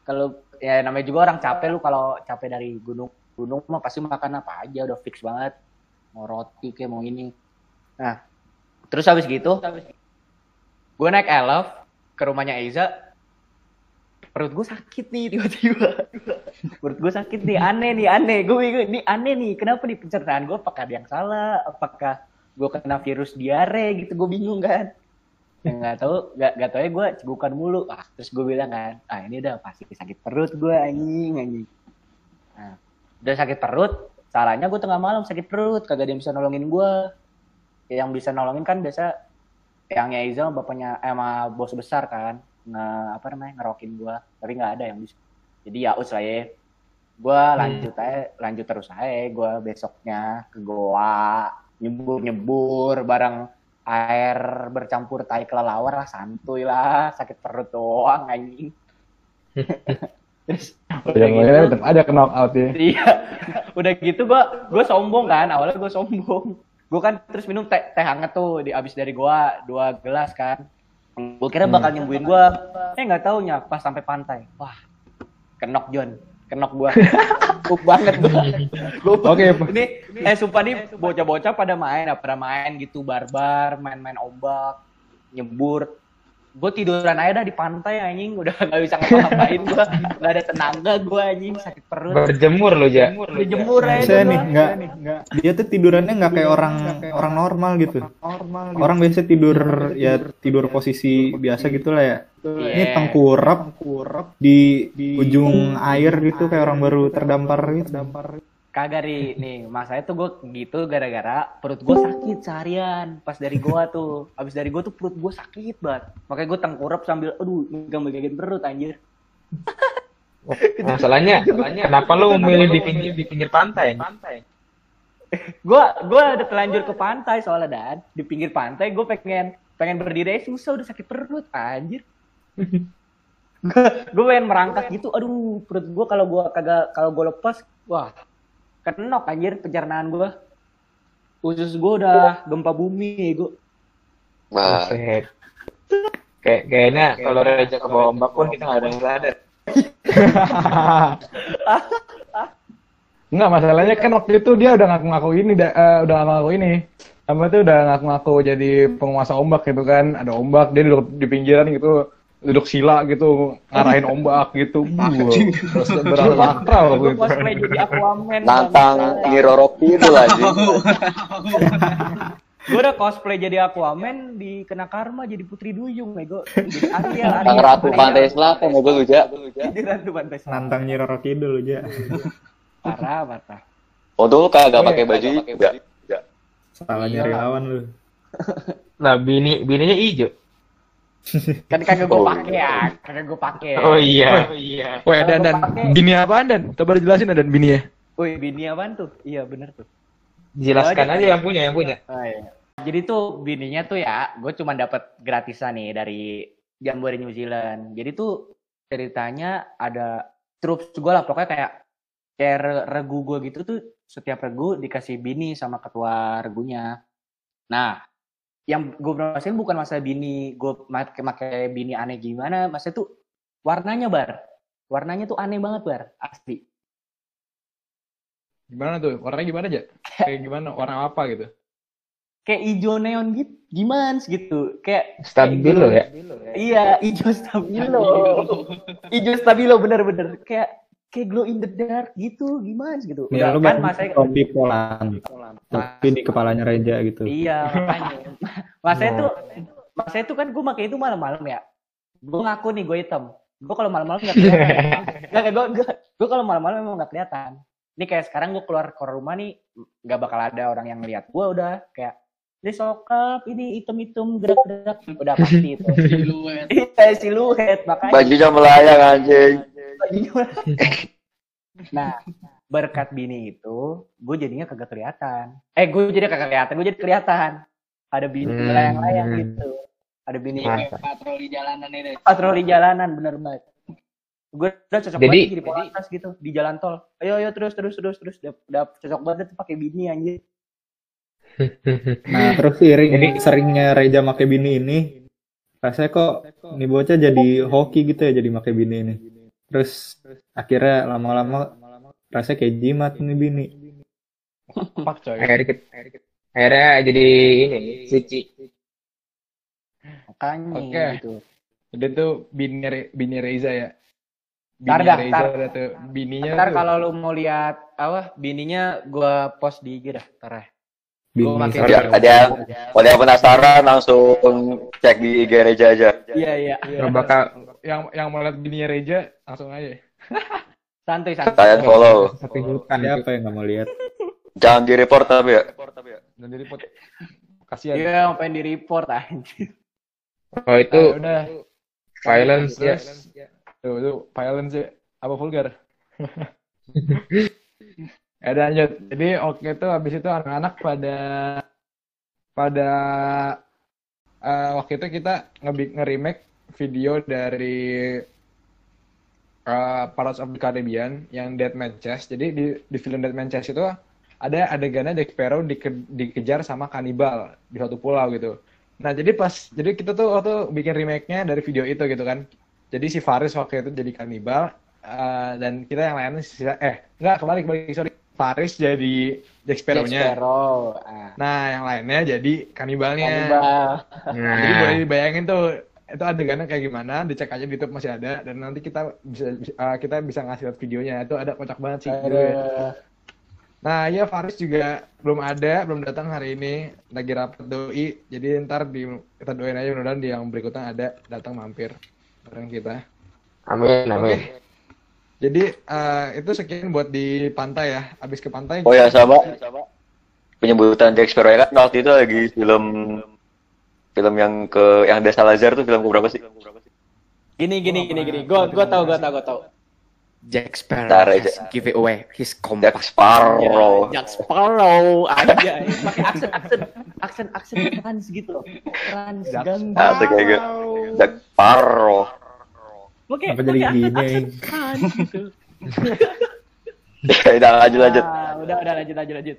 S7: Kalau ya namanya juga orang capek lu kalau capek dari gunung gunung mah pasti makan apa aja udah fix banget. Mau roti kayak mau ini. Nah terus habis gitu gue naik elf ke rumahnya Eiza perut gue sakit nih tiba-tiba. Perut gue sakit nih aneh nih aneh. Gue ini aneh nih. Kenapa nih pencernaan gue apakah ada yang salah? Apakah gue kena virus diare gitu? Gue bingung kan. Ya, nggak tahu nggak nggak tahu ya gue cegukan mulu. Ah terus gue bilang kan ah ini udah pasti sakit perut gue anjing anjing. Nah, udah sakit perut salahnya gue tengah malam sakit perut kagak ada yang bisa nolongin gue yang bisa nolongin kan biasa yang Yaiza bapaknya eh, bos besar kan nge apa namanya ngerokin gue tapi nggak ada yang bisa. Jadi ya us lah ya. Gue lanjut aja lanjut terus aja. Gue besoknya ke goa nyebur nyebur bareng air bercampur tai kelelawar lah santuy lah. Sakit perut doang anjing. Terus udah gitu
S2: tetap ada knock out ya.
S7: iya. Udah gitu gua gua sombong kan awalnya gua sombong. Gua kan terus minum teh teh hangat tuh di abis dari gua dua gelas kan gua kira bakal nyembuhin gua. Eh nggak taunya pas sampai pantai. Wah kenok John. Kenok gua. Buk banget gua. Gua-
S2: Oke.
S7: ini eh sumpah nih bocah-bocah pada main pada main gitu. Barbar main-main ombak nyebur gue tiduran aja dah di pantai anjing udah gak bisa ngapa-ngapain gue gak ada tenaga gue anjing sakit perut
S3: Berjemur lo, Ja.
S7: dijemur aja
S6: Saya nih nggak dia tuh tidurannya nggak kayak orang orang normal gitu. Orang biasa tidur ya tidur posisi biasa gitu lah ya. Ini
S7: Iya.
S6: tengkurap di ujung air gitu kayak orang baru terdampar gitu.
S7: Kagak ri. Nih masanya tuh gue gitu gara-gara perut gue sakit seharian. Pas dari gua tuh. Abis dari gua tuh perut gue sakit banget. Makanya gue tengkurap sambil aduh megang-megangin perut anjir.
S3: Masalahnya, kenapa lo memilih di pinggir di pinggir pantai?
S7: gua gua udah telanjur ke pantai soalnya dan. Di pinggir pantai gue pengen pengen berdiri aja susah udah sakit perut anjir. Gue pengen merangkak gitu. Aduh perut gue kalau gua kagak kalau gue lepas wah kenok anjir pencernaan gue usus gue udah gempa bumi gue
S5: Wah.
S3: Kayak kayaknya kalau Reja ke bawah ombak pun kita nggak ada yang sadar.
S2: Enggak, masalahnya kan waktu itu dia udah ngaku-ngaku ini, da- eh, udah ngaku ini. Apa itu udah ngaku-ngaku jadi penguasa ombak gitu kan. Ada ombak, dia duduk di pinggiran gitu, duduk sila gitu, ngarahin ombak gitu. Terus berakal
S7: gue
S2: gitu.
S7: cosplay jadi Aquaman
S5: nantang Nyiroroki itu aja.
S7: gue udah cosplay jadi Aquaman di kena karma jadi Putri Duyung nego jadi Ariel Ariel
S5: Ratu Pantai Selatan mobil lu, Ja.
S7: jadi Ratu Pantai Selatan.
S6: Nantang Nyi Roro Kidul aja.
S7: parah parah
S5: Untung lu kagak pakai baju juga.
S6: Salah nyari lawan lu.
S3: Nah, bini bininya hijau.
S7: Kan kagak gue
S5: Oh,
S7: pakai ya kagak gue pakai
S3: Oh iya, iya.
S2: Weh, dan dan bini apaan dan? Coba jelasin dan bini ya.
S7: Woi bini apaan tuh iya bener tuh
S3: Jelaskan aja yang punya, yang punya.
S7: Oh, iya. Jadi tuh bininya tuh ya, gue cuma dapat gratisan nih dari Jambore New Zealand. Jadi tuh ceritanya ada troops gue lah, pokoknya kayak kayak re- regu gue gitu tuh setiap regu dikasih bini sama ketua regunya. Nah, yang gue berhasil bukan masa bini gue make make bini aneh gimana, masa tuh warnanya bar, warnanya tuh aneh banget bar, asli.
S2: Gimana tuh? Warnanya gimana aja? Kayak gimana? Warna apa gitu?
S7: Kayak hijau neon gitu, gimana gitu, kayak
S3: Stabilo ya.
S7: Iya, hijau stabilo. hijau stabilo bener-bener kayak kayak glow in the dark gitu, gimana sih gitu.
S6: Ya
S7: Udah
S6: lu
S7: kan masanya
S6: topi polan. Tapi di kepalanya Reja gitu.
S7: Iya, makanya. Masanya tuh masanya tuh kan gue pakai itu malam-malam ya. Gue ngaku nih gue hitam. Gue kalau malam-malam nggak kelihatan. Gak, gue gue gue kalau malam-malam emang nggak kelihatan. Ini kayak sekarang gue keluar ke rumah nih nggak bakal ada orang yang ngeliat gue udah kayak ini sokap, ini hitam-hitam gerak-gerak udah pasti itu.
S4: Siluet.
S7: Iya siluet makanya.
S5: Bajunya melayang anjing.
S7: Nah, berkat bini itu, gue jadinya kagak kelihatan. Eh, gue jadi kagak kelihatan, gue jadi kelihatan. Ada bini
S3: Hmm.
S7: melayang-layang gitu. Ada bini.
S4: Kayak patroli jalanan ini.
S7: patroli jalanan, bener banget. Gue udah cocok
S3: Jadi-
S7: banget jadi polantas gitu di jalan tol. Ayo, ayo terus, terus, terus, terus. Udah, udah cocok banget tuh pakai bini anjir.
S6: Nah, terus sering seringnya Reja make bini ini, rasanya kok ini bocah jadi hoki gitu ya jadi make bini ini. Terus akhirnya lama-lama rasanya kayak jimat nih bini.
S2: Pak coy.
S3: Akhirnya, akhirnya jadi ini, suci.
S7: Makanya
S2: Oke.
S7: gitu.
S2: Udah tuh bini Re- bini Reza ya. Bini
S7: Ntar dah,
S2: Reza
S7: ntar.
S2: udah tuh bininya tuh.
S7: kalau lu mau lihat apa bininya gue post di IG dah, ntar ya.
S6: Bini
S7: Gua.
S5: Ya, ada yang ada yang penasaran langsung cek di IG Reja aja.
S7: Iya, iya.
S2: Iya,
S3: Nggak bakal
S2: yang yang mau lihat bininya Reja langsung aja.
S7: Santuy, santuy.
S5: Kalian follow.
S6: Satu hutan siapa yang nggak mau lihat?
S5: Jangan di report tapi ya.
S2: Dan jadi pot kasihan.
S7: Iya, ngapain di report anjir.
S3: Oh itu
S2: Ah, udah.
S3: violence ya.
S2: Terus, tuh, tuh violence ya. Apa vulgar? ya udah lanjut. Jadi oke tuh habis itu anak-anak pada pada eh, waktu itu kita nge- nge-remake video dari eh, Pirates of the Caribbean yang Dead Man Chest. Jadi di, di film Dead Man Chest itu ada adegannya Jack Sparrow dike- dikejar sama kanibal di suatu pulau gitu. Nah, jadi pas jadi kita tuh waktu bikin remake-nya dari video itu gitu kan. Jadi si Faris waktu itu jadi kanibal eh, dan kita yang lainnya sisa eh enggak kebalik balik sorry. Faris jadi Jack
S7: Jack
S2: Sparrow-nya.
S7: Sparrow. Ah.
S2: Nah, yang lainnya jadi kanibalnya.
S7: Kanibal.
S2: Jadi
S3: Nah,
S2: boleh dibayangin tuh itu adegannya kayak gimana, dicek aja di YouTube masih ada dan nanti kita bisa uh, kita bisa ngasih lihat videonya. Itu ada kocak banget sih. gue. Nah, ya Faris juga belum ada, belum datang hari ini. Lagi rapat doi. Jadi ntar di, kita doain aja mudah-mudahan di yang berikutnya ada datang mampir bareng kita.
S3: Amin, amin.
S2: Jadi eh, itu sekian buat di pantai ya. Abis ke pantai.
S5: Oh ya sama. Penyebutan Jack Sparrow ya kan waktu itu lagi film film yang ke yang ada Salazar tuh film keberapa sih?
S7: Gini gini gini gini. Gue gue tahu gue tahu gue tahu.
S8: Jack Sparrow
S5: Bentar
S8: has
S5: aja.
S8: give it away his
S5: Jack
S8: compact.
S5: Sparrow.
S7: Jack Sparrow aja. Pakai aksen aksen aksen aksen trans gitu. Trans ganggu.
S5: Asik kayak gitu. Jack Sparrow.
S7: Pakai
S6: Apa jadi gini,
S7: trans gitu.
S5: Udah lanjut lanjut.
S7: Ah, udah udah lanjut lanjut lanjut.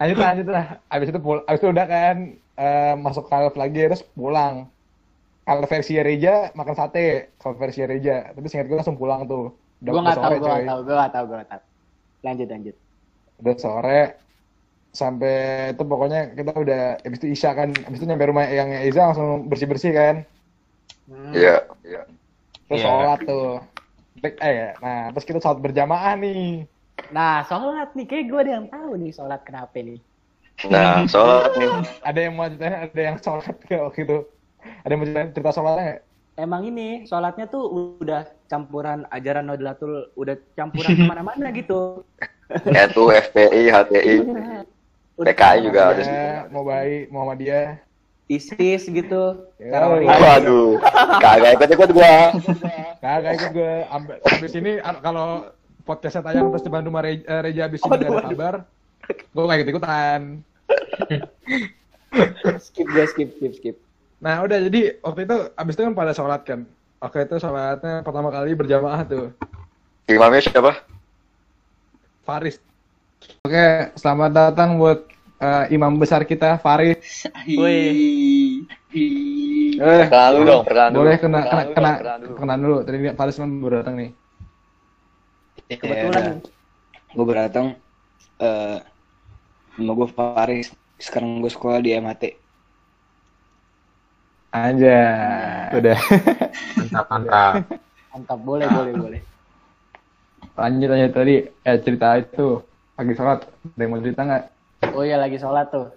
S2: Lanjut lah, lanjut lah. Abis itu pul abis itu udah kan eh, masuk kalf lagi terus pulang. Kalau versi Reja makan sate, kalau versi Reja. Tapi singkat gue langsung pulang tuh. Udah
S7: Gue
S2: udah
S7: nggak tahu gue nggak tahu gue nggak tahu gue nggak tahu. Lanjut lanjut.
S2: Udah sore sampai itu pokoknya kita udah abis itu Isya kan, abis itu nyampe rumah yang Iza langsung bersih-bersih kan.
S5: Iya. Iya.
S2: Terus
S3: Iya.
S2: sholat tuh. Eh, nah terus kita sholat berjamaah nih.
S7: Nah sholat nih kayak gue ada yang tahu nih sholat kenapa nih.
S5: Nah, sholat nih.
S2: Ada yang mau ceritain, ada yang sholat kayak waktu itu. Ada yang mau ceritain cerita sholatnya?
S7: Emang ini sholatnya tuh udah campuran ajaran Nahdlatul, udah campuran ke mana-mana gitu.
S5: NU, FPI, HTI.
S7: Udah
S5: PKI juga harus.
S2: Ya, mau baik, Muhammadiyah.
S7: ISIS gitu.
S2: Ya,
S7: Teroris.
S5: Waduh, kagak ikut-ikut gua.
S2: Kagak ikut gue. Ambil habis ini kalau podcastnya tayang terus sama Reja, eh, Reja habis ini
S7: Waduh,
S2: nggak ada kabar. Gue gak ikut-ikutan.
S7: skip gue skip skip skip.
S2: Nah udah jadi waktu itu abis itu kan pada sholat kan. Waktu itu sholatnya pertama kali berjamaah tuh.
S5: Imamnya siapa?
S2: Faris. Oke, selamat datang buat eh, imam besar kita, Faris.
S7: Wih.
S2: Eh,
S5: Perkenalan dulu dong, perkenalan dulu.
S2: boleh kena kena kena
S5: perkenalan dulu.
S2: Tadi Faris kan baru datang nih.
S7: Kebetulan
S8: gue datang eh nama gue Faris sekarang gue sekolah di MHT
S2: Aja.
S6: Udah.
S3: Mantap, mantap.
S7: mantap boleh boleh boleh.
S2: Lanjut lanjut tadi eh cerita itu lagi sholat. Ada yang mau cerita nggak?
S7: Oh iya lagi sholat tuh.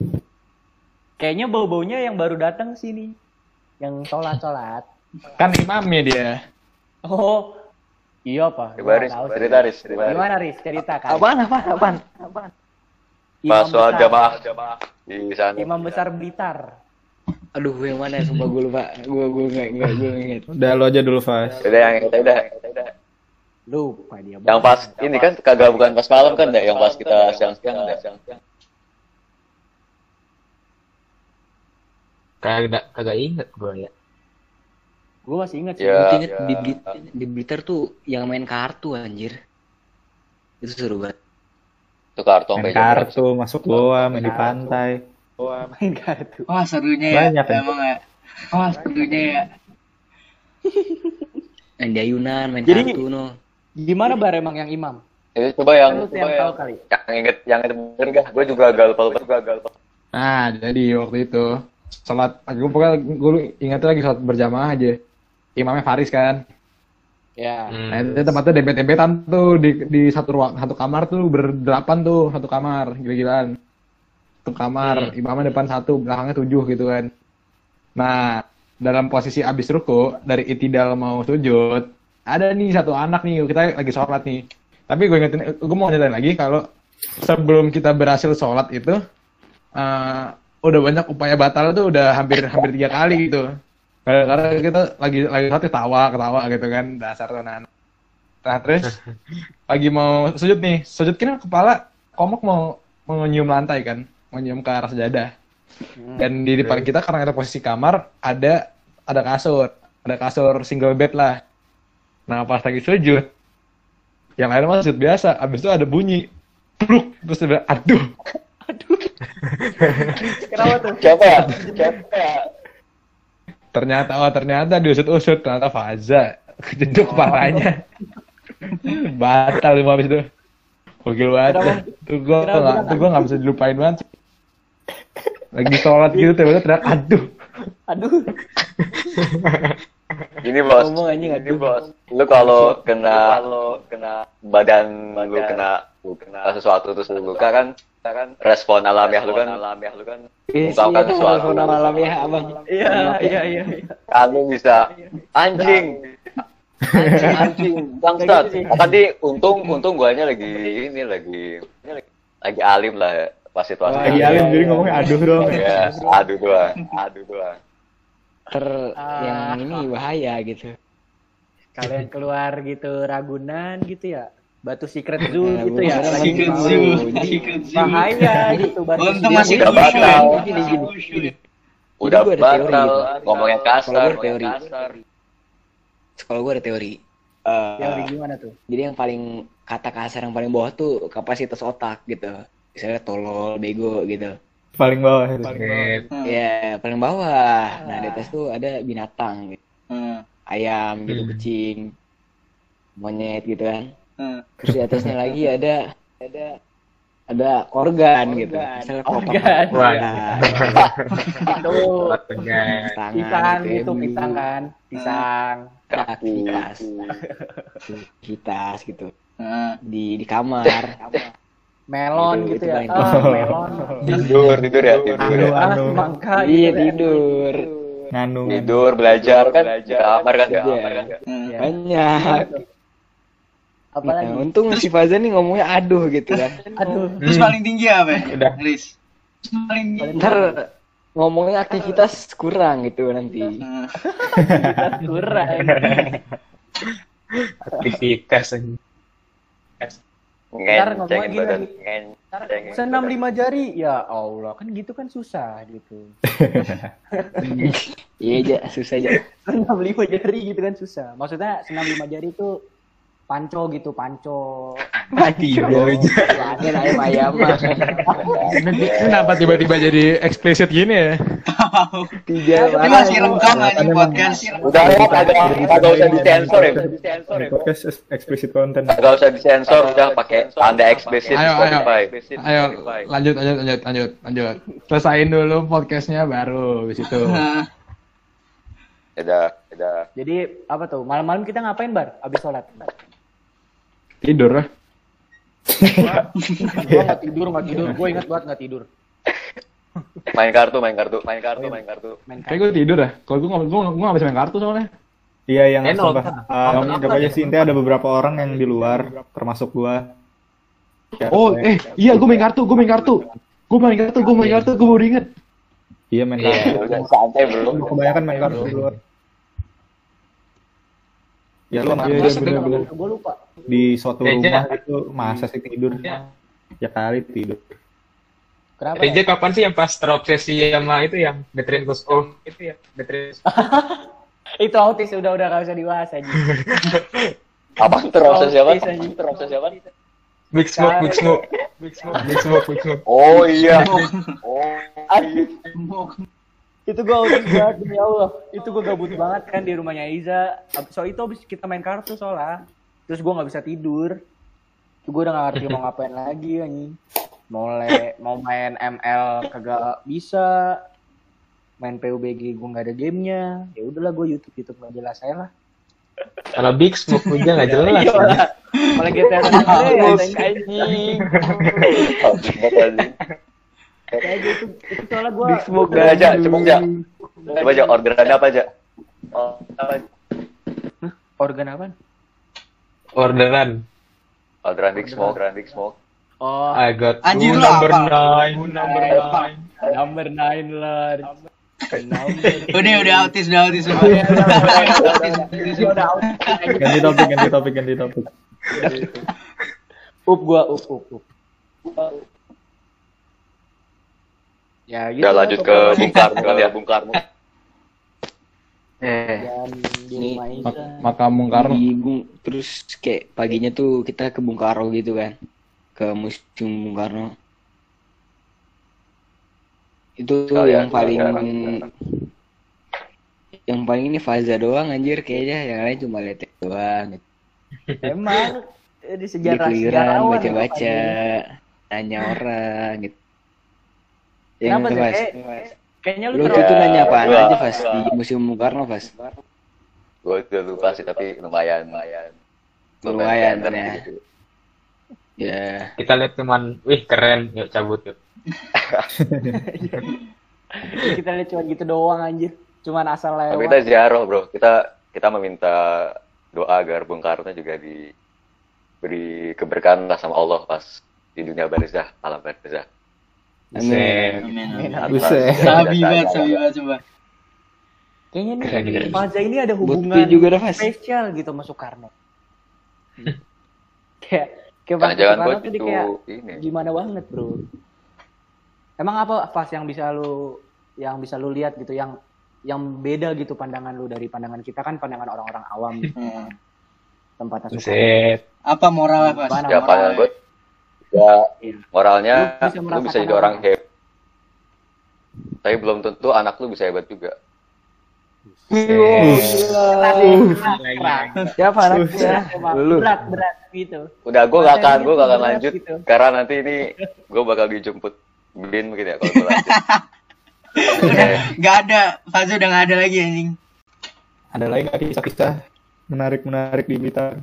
S7: Kayaknya bau-baunya yang baru datang sini. Yang sholat-sholat.
S2: Kan imamnya dia.
S7: Oh, iya pak.
S5: Cerita Riz, cerita Riz.
S7: Gimana Riz? Cerita kan.
S8: apaan apaan apaan apaan
S5: Pas sholat
S7: besar,
S5: jamaah di sana.
S7: Imam besar Blitar.
S8: aduh yang mana ya sumpah gue lupa gue gue nggak nggak gue nggak inget
S6: Udah lo aja dulu, Fas.
S5: Udah yang kita udah, udah.
S7: Lupa dia.
S5: Yang pas ini kan kagak bukan pas malam kan, deh, yang pas kita siang-siang deh.
S3: Kagak kagak inget gue ya.
S7: Gue masih ingat sih.
S5: Ya.
S8: Gue inget di Blit- di Blitar tuh yang main kartu anjir itu seru banget
S5: Itu kartu
S6: Main
S5: jam berapa?
S6: kartu, masuk goa, main di pantai.
S7: Main kartu.
S4: Wah serunya ya.
S6: Banyak, kan?
S4: Emang ya. Wah serunya ya.
S8: main di ayunan main
S7: Jadi-
S8: kartu no
S7: Gimana bar emang yang imam?
S5: Itu coba yang, coba
S7: yang
S5: yang,
S7: tahu kali.
S5: yang inget, yang itu bener gak? Gue juga gagal, gue juga gagal.
S2: Nah, jadi waktu itu sholat, gue pokoknya gue ingatnya lagi sholat berjamaah aja. Imamnya Faris kan.
S7: Ya.
S2: Nah, itu tempatnya debet-debetan tuh di di satu ruang satu kamar tuh berdelapan tuh satu kamar gila-gilaan. Satu kamar, imamnya depan satu, belakangnya tujuh gitu kan. Nah, dalam posisi abis ruku dari itidal mau sujud, ada nih satu anak nih kita lagi sholat nih. Tapi gue ingetin, gue mau nyatain lagi kalau sebelum kita berhasil sholat itu eh, udah banyak upaya batal tuh udah hampir hampir tiga kali gitu. Karena kita lagi lagi sholat ketawa ketawa gitu kan dasar tuh anak. Nah terus lagi mau sujud nih, sujud kan kepala komok mau mau nyium lantai kan, mau nyium ke arah sejadah. Dan di depan kita karena kita posisi kamar ada ada kasur, ada kasur single bed lah. Nah pas lagi sujud, yang lain mah sujud biasa, abis itu ada bunyi, pluk, terus dia bilang, aduh,
S7: Kenapa tuh?
S5: Siapa ya? Siapa ya?
S2: Ternyata oh ternyata diusut-usut ternyata Faza kejeduk kepalanya. Batal lima habis itu. Gokil banget.
S7: Kenapa?
S2: dah. tuh gue nggak tuh gue nggak bisa dilupain banget. Lagi sholat gitu tiba-tiba teriak aduh.
S7: Aduh.
S5: Ini bos,
S8: Ngomong anjing
S5: ini bos. Lu kalau kena, kalau kena badan, lu kena, lu kena sesuatu terus lu luka kan, kan respon alamiah lu kan, alamiah lu kan,
S8: Iya,
S5: Ungkapkan
S8: iya,
S5: sesuatu.
S8: telepon malam ya, Abang.
S7: Iya, iya, iya.
S5: kamu bisa anjing, anjing, anjing, bangsat. Tadi untung, untung guanya lagi ini lagi, ini lagi, lagi alim lah ya, pas situasi.
S6: Lagi alim jadi ngomongnya aduh dong.
S5: Ya, aduh doang, aduh doang.
S8: Ter
S7: Ah.
S8: yang ini bahaya gitu.
S7: Kalian keluar gitu Ragunan gitu ya. Batu Secret Zoo gitu ya. Lagi
S4: Secret
S7: mau.
S4: Zoo, Secret Zoo.
S7: Bahaya gitu Batu
S4: Untung masih.
S5: Udah
S4: khusyuk.
S5: batal.
S8: Gini, gini, gini.
S5: Udah
S8: gua ada teori
S5: batal,
S8: gitu.
S5: ngomongnya
S8: Kalau
S5: kasar,
S8: ada
S5: ngomongnya
S8: teori. Sekolah gue ada teori. Eh,
S7: Teori gimana tuh?
S8: jadi yang paling kata kasar yang paling bawah tuh kapasitas otak gitu. Misalnya tolol, bego gitu.
S6: Paling bawah itu.
S4: Hmm.
S8: Ya, paling bawah. Nah, di atas tuh ada binatang gitu.
S4: Hmm.
S8: Ayam gitu,
S6: Hmm.
S8: kucing, monyet gitu kan.
S4: Hmm.
S8: Terus di atasnya lagi ada ada ada organ, gitu. Misalnya
S7: Organ.
S8: Wah.
S7: Aduh,
S8: Tangan,
S7: pisang
S8: gitu,
S7: gitu, pisang kan. Pisang.
S8: Nah, kitas. Kitas gitu.
S4: Hmm.
S8: Di di kamar.
S7: Melon
S8: Itu-
S7: gitu
S8: itu
S7: ya.
S8: paling
S7: Ah,
S8: bawah.
S7: melon.
S5: Tidur, tidur ya, tidur ya.
S7: Ah, mangga
S8: Iya,
S7: gitu ya.
S8: tidur.
S6: Nganu.
S5: Tidur, belajar kan, kamar kan,
S8: Iya.
S5: kamar kan.
S4: Hmm.
S7: Iya.
S8: Banyak.
S7: Apalagi?
S8: Nah, untung si Faza nih ngomongnya aduh gitu kan.
S7: Aduh.
S4: Terus paling tinggi apa? ya?
S3: Udah.
S4: Riz. Paling tinggi.
S8: Ntar ngomongnya aktivitas kurang gitu nanti.
S4: Hmm.
S7: kurang.
S3: Aktivitas.
S7: Ntar ngomongnya gini
S5: badan,
S7: lagi.
S5: ngencengin
S7: Senam lima jari, ya Allah kan gitu kan susah gitu.
S8: Iya aja, susah aja.
S7: Senam lima jari gitu kan susah. Maksudnya senam lima jari itu panco gitu, panco.
S3: Mati aja.
S8: Ada ayam.
S2: Kenapa tiba-tiba jadi eksplisit gini ya?
S8: Tiga
S4: Ini masih rekam anjing podcast.
S5: Udah, ya, kagak kagak usah disensor ya.
S6: Podcast explicit content.
S5: Kagak usah disensor, udah pakai tanda eksplisit
S2: Ayo, ayo.
S5: Spotify.
S2: Ayo, lanjut, lanjut, lanjut, lanjut, lanjut. Selesain dulu podcastnya baru di situ.
S4: Nah,
S5: Udah, udah.
S7: Jadi apa tuh? Malam-malam kita ngapain bar? Abis sholat.
S2: Tidur lah.
S7: Gue nggak tidur, nggak tidur. Gue ingat banget nggak tidur.
S5: Main kartu, main kartu, main kartu, main kartu.
S7: Main
S2: Kayak gue tidur dah. Kalau gue nggak, gue gue nggak bisa main kartu soalnya.
S6: Iya yang
S3: Eh,
S6: sumpah.
S3: Nonton
S6: anggap aja sih intinya ada beberapa orang yang di luar, termasuk gua. Ya,
S2: Oh, eh, iya gue main kartu, gue main kartu. Gue main kartu, gue main kartu, gue baru inget.
S6: Iya main
S5: Iya,
S6: kartu.
S5: udah santai bro.
S6: Kebanyakan main kartu di luar. Ya lu
S2: Iya, iya, bener-bener.
S7: Gue lupa.
S6: Di suatu
S3: Reja.
S6: rumah itu masa sih tidur?
S3: Iya.
S6: Ya kali tidur.
S7: Kenapa?
S3: Reja
S7: Ya?
S3: kapan sih yang pas terobsesi sama itu yang Beatrice Goes Off itu ya Beatrice
S7: Itu autis udah udah gak usah dibahas aja.
S5: Apa terobses siapa?
S7: Autis, anjing.
S5: Terobses siapa?
S3: Big Smoke Big Smoke Big Smoke Big Smoke Big Smoke
S5: Oh iya. Oh, anjing.
S7: itu gue autis banget demi Allah. Itu gue gabut banget kan di rumahnya Iza. So itu abis kita main kartu soalnya. Terus gue nggak bisa tidur. Itu gue udah gak ngerti mau ngapain lagi anjing. Mau le, mau main ML kagak bisa. Main PUBG gue nggak ada gamenya. Ya udahlah gue YouTube YouTube nggak jelas saya lah.
S3: kalau Big Smoke aja nggak jelas
S7: lah. Malah GTA San Andreas anjing.
S5: Habis banget, anjing.
S7: Kayak gitu. Itu soalnya gue.
S8: Big Smoke
S5: Udah aja, cukup aja. Coba aja orderan apa aja? Oh, apa?
S7: Organ apa?
S3: Orderan
S5: Orderan Big Smoke, orderan Big Smoke.
S7: Oh,
S3: I got
S4: Anjir,
S3: two
S4: lu
S3: number
S4: apa?
S3: nine number nine
S7: number nine lah.
S4: Udah udah autis udah autis.
S7: Udah, udah, udah, udah, udah out.
S6: Ganti topik, ganti topik, ganti topik.
S7: Up gua, up, up, up. Ya gitu. Lah,
S5: lanjut ke. Bung Karno kan ya, Bung Karno.
S8: Eh,
S7: Dan di.
S2: Mak makam Bung Karno.
S8: di Bung- terus kayak paginya tuh kita ke Bung Karno gitu kan. Ke Museum Bung Karno. Itu tuh
S5: Sekalian,
S8: yang paling
S5: sekalian.
S8: yang paling ini Faza doang anjir kayaknya yang lain cuma lihat doang gitu.
S7: Emang eh, di
S8: Di
S7: sejarah
S8: keluyuran
S7: sejarawan
S8: baca-baca
S7: ya,
S8: tanya orang gitu yang
S7: Kenapa sih? Kayaknya lu
S8: Lu itu nanya apaan
S5: Gua-
S8: aja, Fas? Di Museum Bung Karno, Fas?
S5: Gue udah lupa sih tapi lumayan lumayan.
S8: Lumayan,
S5: banter
S8: ya.
S5: gitu.
S8: Ya.
S3: Kita lihat cuman, wih keren, yuk cabut yuk.
S7: kita lihat cuma gitu doang anjir. Cuman asal
S5: Tapi
S7: lewat.
S5: kita ziarah bro, kita kita meminta doa agar Bung Karno juga diberi keberkahan lah sama Allah pas di dunia barzah, alam barzah.
S8: Amin.
S4: Amin.
S7: Amin.
S5: Atas
S6: Buset.
S4: Sabi banget, sabi banget coba.
S7: Kayaknya nih
S3: Keren, keren.
S7: Faza ini ada hubungan
S8: Bukti juga dah, Fas.
S7: spesial gitu sama Soekarno. kayak kayak
S5: jangan
S7: Soekarno tuh kayak
S5: ini.
S7: gimana banget bro. Emang apa pas yang bisa lu yang bisa lu lihat gitu yang yang beda gitu pandangan lu dari pandangan kita kan pandangan orang-orang awam gitu.
S4: Hmm.
S7: tempatnya Soekarno.
S4: Apa?
S7: Gimana
S5: Ya
S7: moralnya?
S5: pandangan gue ya
S7: Iya.
S5: moralnya
S7: Lu bisa
S5: lu bisa jadi orang hebat. Tapi belum tentu anak lu bisa hebat juga.
S7: Siapa anaknya?
S8: Lu.
S7: Berat, berat gitu.
S5: Udah gue gak akan gue gak akan lanjut
S7: gitu.
S5: karena nanti ini gue bakal dijemput bin mungkin ya kalau gue lanjut.
S4: Udah, nggak ada. Faza udah nggak ada lagi anjing.
S6: Ada lagi nggak kisah-kisah menarik-menarik di Blitar?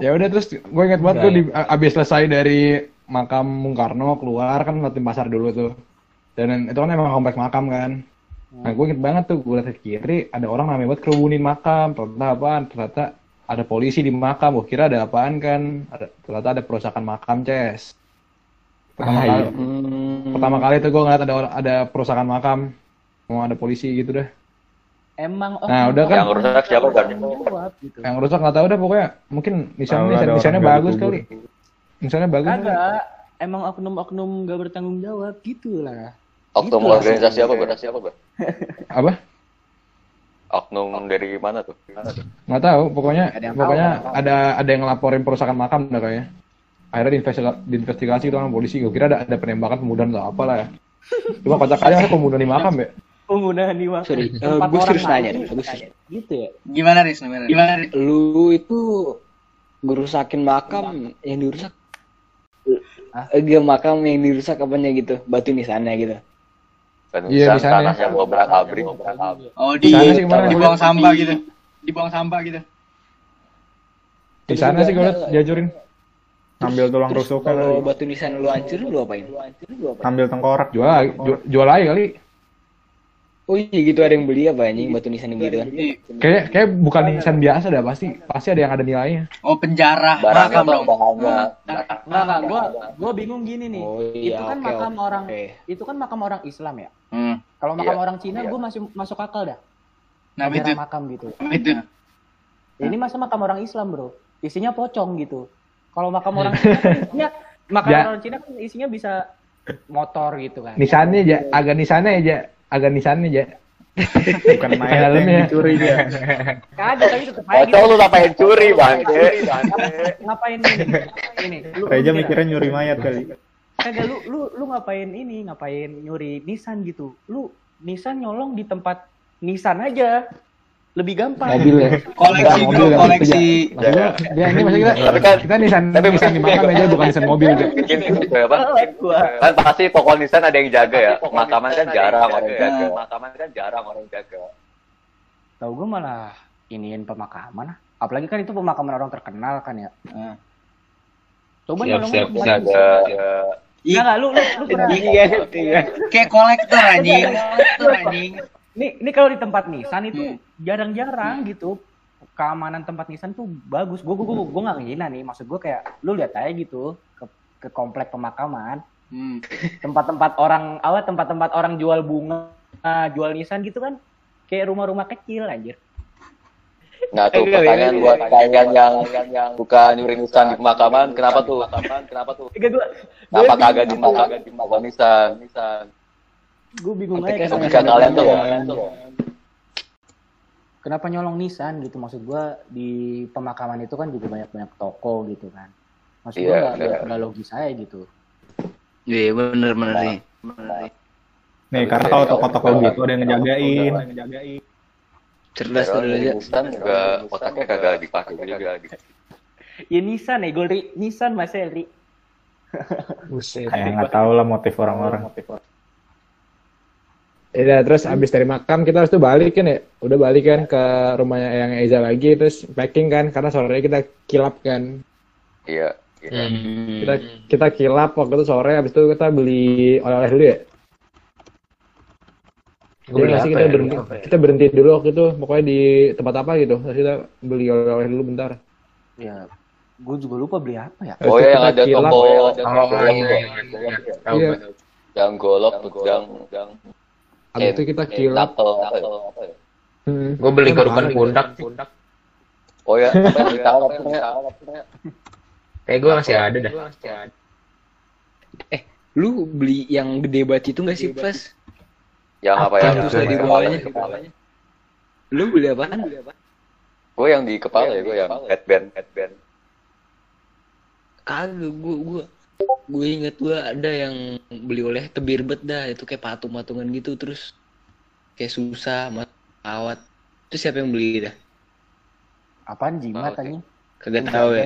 S2: Ya udah terus gue inget banget gue di, abis selesai dari makam Bung Karno keluar kan ngeliatin pasar dulu tuh. Dan itu kan emang kompleks makam kan. Nah gue inget banget tuh gue liat ke kiri ada orang namanya buat kerubunin makam. Ternyata apaan? Ternyata ada polisi di makam. Gue kira ada apaan kan? Ada, ternyata ada perusakan makam Ces. Pertama
S6: Ah,
S2: kali,
S6: iya.
S8: Hmm.
S2: pertama kali tuh gue ngeliat ada ada perusakan makam. Mau ada polisi gitu dah.
S7: Emang oh,
S2: Nah, udah kan.
S5: Yang rusak siapa kan?
S7: gitu.
S2: Yang rusak nggak tahu dah pokoknya mungkin
S6: ada
S2: nisannya
S6: orang gali
S2: bagus kali. Nisannya bagus.
S7: Kagak, emang oknum-oknum gak bertanggung jawab gitu lah.
S5: Oknum
S7: Gitu.
S5: organisasi apa ber? Siapa ber?
S2: Apa?
S5: Oknum dari mana tuh? Mana tuh?
S2: nggak tahu pokoknya
S7: Ada yang
S2: pokoknya
S7: tahu, ada
S2: ada yang ngelaporin perusakan makam dah kayaknya akhirnya diinvestigasi, diinvestigasi itu sama polisi gue kira ada ada penembakan pembunuhan atau apa lah ya cuma kocak aja masa pembunuhan di makam ya
S7: Pembunuhan di waktu.
S8: Sorry, eh,
S7: Tempat
S8: gue serius nanya gue serius.
S7: Gitu ya.
S4: Gimana, Riz? Gimana? Gimana, Riz?
S8: Lu itu ngerusakin makam yang dirusak.
S7: Hah?
S8: Enggak makam yang dirusak apanya gitu, batu nisannya gitu.
S2: Iya, di sana.
S5: tanahnya obrak abrik.
S4: Oh, di,
S2: Di sana sih ke mana?
S4: dibuang sampah gitu. Dibuang sampah gitu.
S2: di sana sih gue liat diajurin
S6: Ambil tulang rusuknya
S8: kalau batu nisan lu hancurin lu apain?
S6: Ambil tengkorak.
S2: jual jual, jual lagi kali
S8: Oh iya gitu ada yang beli apa anjing batu nisan yang gitu kan?
S2: Kayak kayak bukan nisan biasa dah pasti pasti ada yang ada nilainya
S4: Oh, penjara.
S5: Barangnya
S4: Makam dong.
S7: Enggak, enggak, gua gua bingung gini nih.
S8: Oh iya,
S7: itu kan
S8: oke,
S7: makam
S8: oke.
S7: orang itu kan makam orang Islam ya.
S4: Hmm.
S7: Kalau makam
S5: Iya,
S7: orang Cina
S5: iya.
S7: gua masih masuk akal dah.
S4: Nah, itu.
S7: makam gitu.
S4: Itu.
S7: Ini masa makam orang Islam, Bro. Isinya pocong gitu. Kalau makam orang Cina kan isinya makam
S2: Ya.
S7: orang Cina kan isinya bisa motor gitu kan.
S2: nisannya aja agak nisannya aja agak nisannya aja
S6: Bukan mayat yang dicuri dia.
S7: Kagak, tapi tetep aja gitu.
S5: lu ngapain curi bangke?
S7: Ngapain ini? Ini. Lu,
S6: Reja mikirnya nyuri mayat kali.
S7: Kagak lu lu lu ngapain ini? Ngapain nyuri Nissan gitu? Lu Nissan nyolong di tempat Nissan aja. Lebih gampang.
S8: Mobil ya.
S4: Koleksi,
S2: Mobil
S4: bro.
S2: kan,
S4: Koleksi.
S2: Gua, dia ini maksud kita
S5: Tapi kan-
S2: kita nisan
S5: tapi
S2: nisan di makam aja bukan nisan mobil gitu.
S5: Mungkin itu apa? Kan pasti toko nisan ada yang jaga ya. Makaman kan jarang orang jaga. Makaman kan jarang orang jaga.
S7: Tahu gue malah iniin pemakaman. ah. Apalagi kan itu pemakaman orang terkenal kan ya.
S4: Hmm.
S7: Coba
S3: Siap, siap, siap.
S5: Ada
S7: Iya nggak lu lu, lu pernah
S8: Iya, iya.
S4: Kayak kolektor anjing. Kolektor anjing.
S7: Ini ini kalau di tempat Nissan itu jarang-jarang gitu. Keamanan tempat Nissan tuh bagus. Gue gue gue gue nggak ngehina nih. Maksud gue kayak lu lihat aja gitu ke ke komplek pemakaman.
S4: Hmm.
S7: Tempat-tempat orang awal tempat-tempat orang jual bunga, jual Nissan gitu kan. Kayak rumah-rumah kecil anjir.
S5: Nah tuh pertanyaan buat kalian yang yang buka nyuri nisan di pemakaman, kenapa tuh? Kenapa tuh?
S7: Enggak gue
S5: Kenapa kagak di makam di makam nisan? Nisan.
S7: gue bingung aja
S5: kalian tuh.
S7: Kenapa nyolong Nissan gitu maksud gue di pemakaman itu kan juga banyak-banyak toko gitu kan. Maksud gue
S5: Iya,
S7: nggak
S5: iya.
S7: nggak logis aja gitu.
S8: Iya bener bener nih.
S6: Nih, karena kalau toko-toko gitu ada yang ngejagain.
S8: Cerdas tuh
S5: Terus
S8: aja.
S5: nisan juga otaknya kagak dipakai juga.
S7: Ya Nissan ya, gue Nissan Mas Ri.
S3: Buset.
S6: Kayak nggak tahu lah motif orang-orang.
S2: Iya, terus abis dari makam kita harus tuh balik kan ya. Udah balik kan ke rumahnya yang Eza lagi, terus packing kan, karena sore kita kilap kan.
S5: Iya. iya.
S8: Hmm.
S2: Kita kita kilap waktu itu sore, abis itu kita beli oleh-oleh dulu ya.
S3: Gua
S2: Iya
S3: beli
S2: nggak sih
S3: apa
S2: kita
S3: ya?
S2: berhenti, kita berhenti dulu waktu itu, pokoknya di tempat apa gitu. Terus kita beli oleh-oleh dulu bentar.
S7: Ya, gue juga lupa beli apa ya.
S5: Oh ya yang ada
S2: kilap.
S5: toko
S3: Oh,
S5: yang
S3: iya, iya, iya. Tahu
S2: Iya.
S3: gua tahu.
S5: yang golok yang yang
S2: Abis itu kita kilap.
S5: Apel, apa ya? Apa ya?
S2: Hmm.
S3: Gue beli kerukan
S2: mahal
S3: pundak.
S5: Oh ya, apa yang ditaruh namanya?
S3: Kayak gue masih ada dah.
S8: Lu beli yang gede banget itu nggak sih, Pas?
S5: Yang apa ya?
S8: Terus ada di bawahnya. Lu beli apaan?
S5: Gue yang di kepala ya, gue yang headband, headband.
S8: Kagak, gua gua gue inget gua ada yang beli oleh tebir bet dah itu kayak patung-patungan gitu terus kayak susah awat terus siapa yang beli dah
S7: Apaan jimat
S5: Oke.
S7: anjing?
S8: kagak tahu ya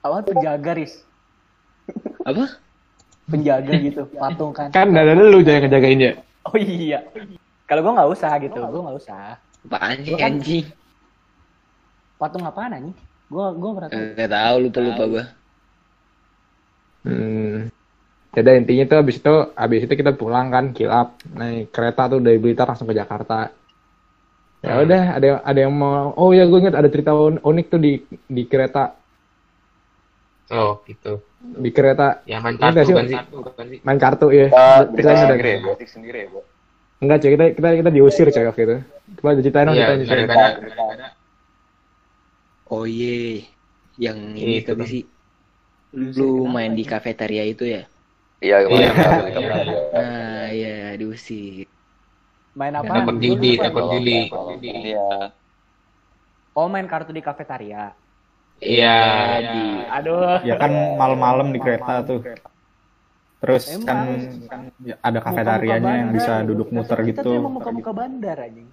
S7: Apaan penjaga, Riz?
S8: apa
S7: Penjaga gitu, patung kan.
S2: Kan ada lu jangan ngejagain ya.
S7: Oh iya. Kalau gue nggak usah gitu, gue nggak usah.
S8: apaan sih
S7: kan-
S8: anjing
S7: Patung apaan anjing? Gue gue tahu.
S8: kagak tahu lupa lupa gua
S2: Hmm. Jadi intinya tuh abis itu abis itu kita pulang kan kilap naik kereta tuh dari Blitar langsung ke Jakarta. Ya udah ada yang ada yang mau oh ya gue ingat ada cerita un- unik tuh di di kereta
S3: Oh, gitu.
S2: di kereta
S3: Yang main kartu
S2: sih?
S3: kan sih? Bukan sih?
S2: main kartu ya.
S5: Kita
S2: Kita ada-
S5: sendiri ya, sendiri ya, Bu.
S2: Enggak cuy kita kita kita diusir coy waktu itu. Coba ceritain dong
S3: Iya,
S2: ceritanya.
S8: oh iya yang ini tapi
S3: kan.
S8: sih lu main di kafetaria itu ya
S5: Iya,
S3: Iya,
S5: kemarin kita beli
S3: iya.
S5: kemarin.
S8: nah iya diusir
S7: Main apa?
S3: Takut judi, takut judi.
S5: Iya.
S7: Oh main kartu di kafetaria.
S3: Iya.
S8: di
S7: Aduh.
S6: Ya kan malam-malam di kereta tuh. Terus
S7: Emang.
S6: kan ya ada kafetarianya yang bisa duduk muter
S7: Kita tuh
S6: gitu.
S7: emang muka-muka bandar anjing.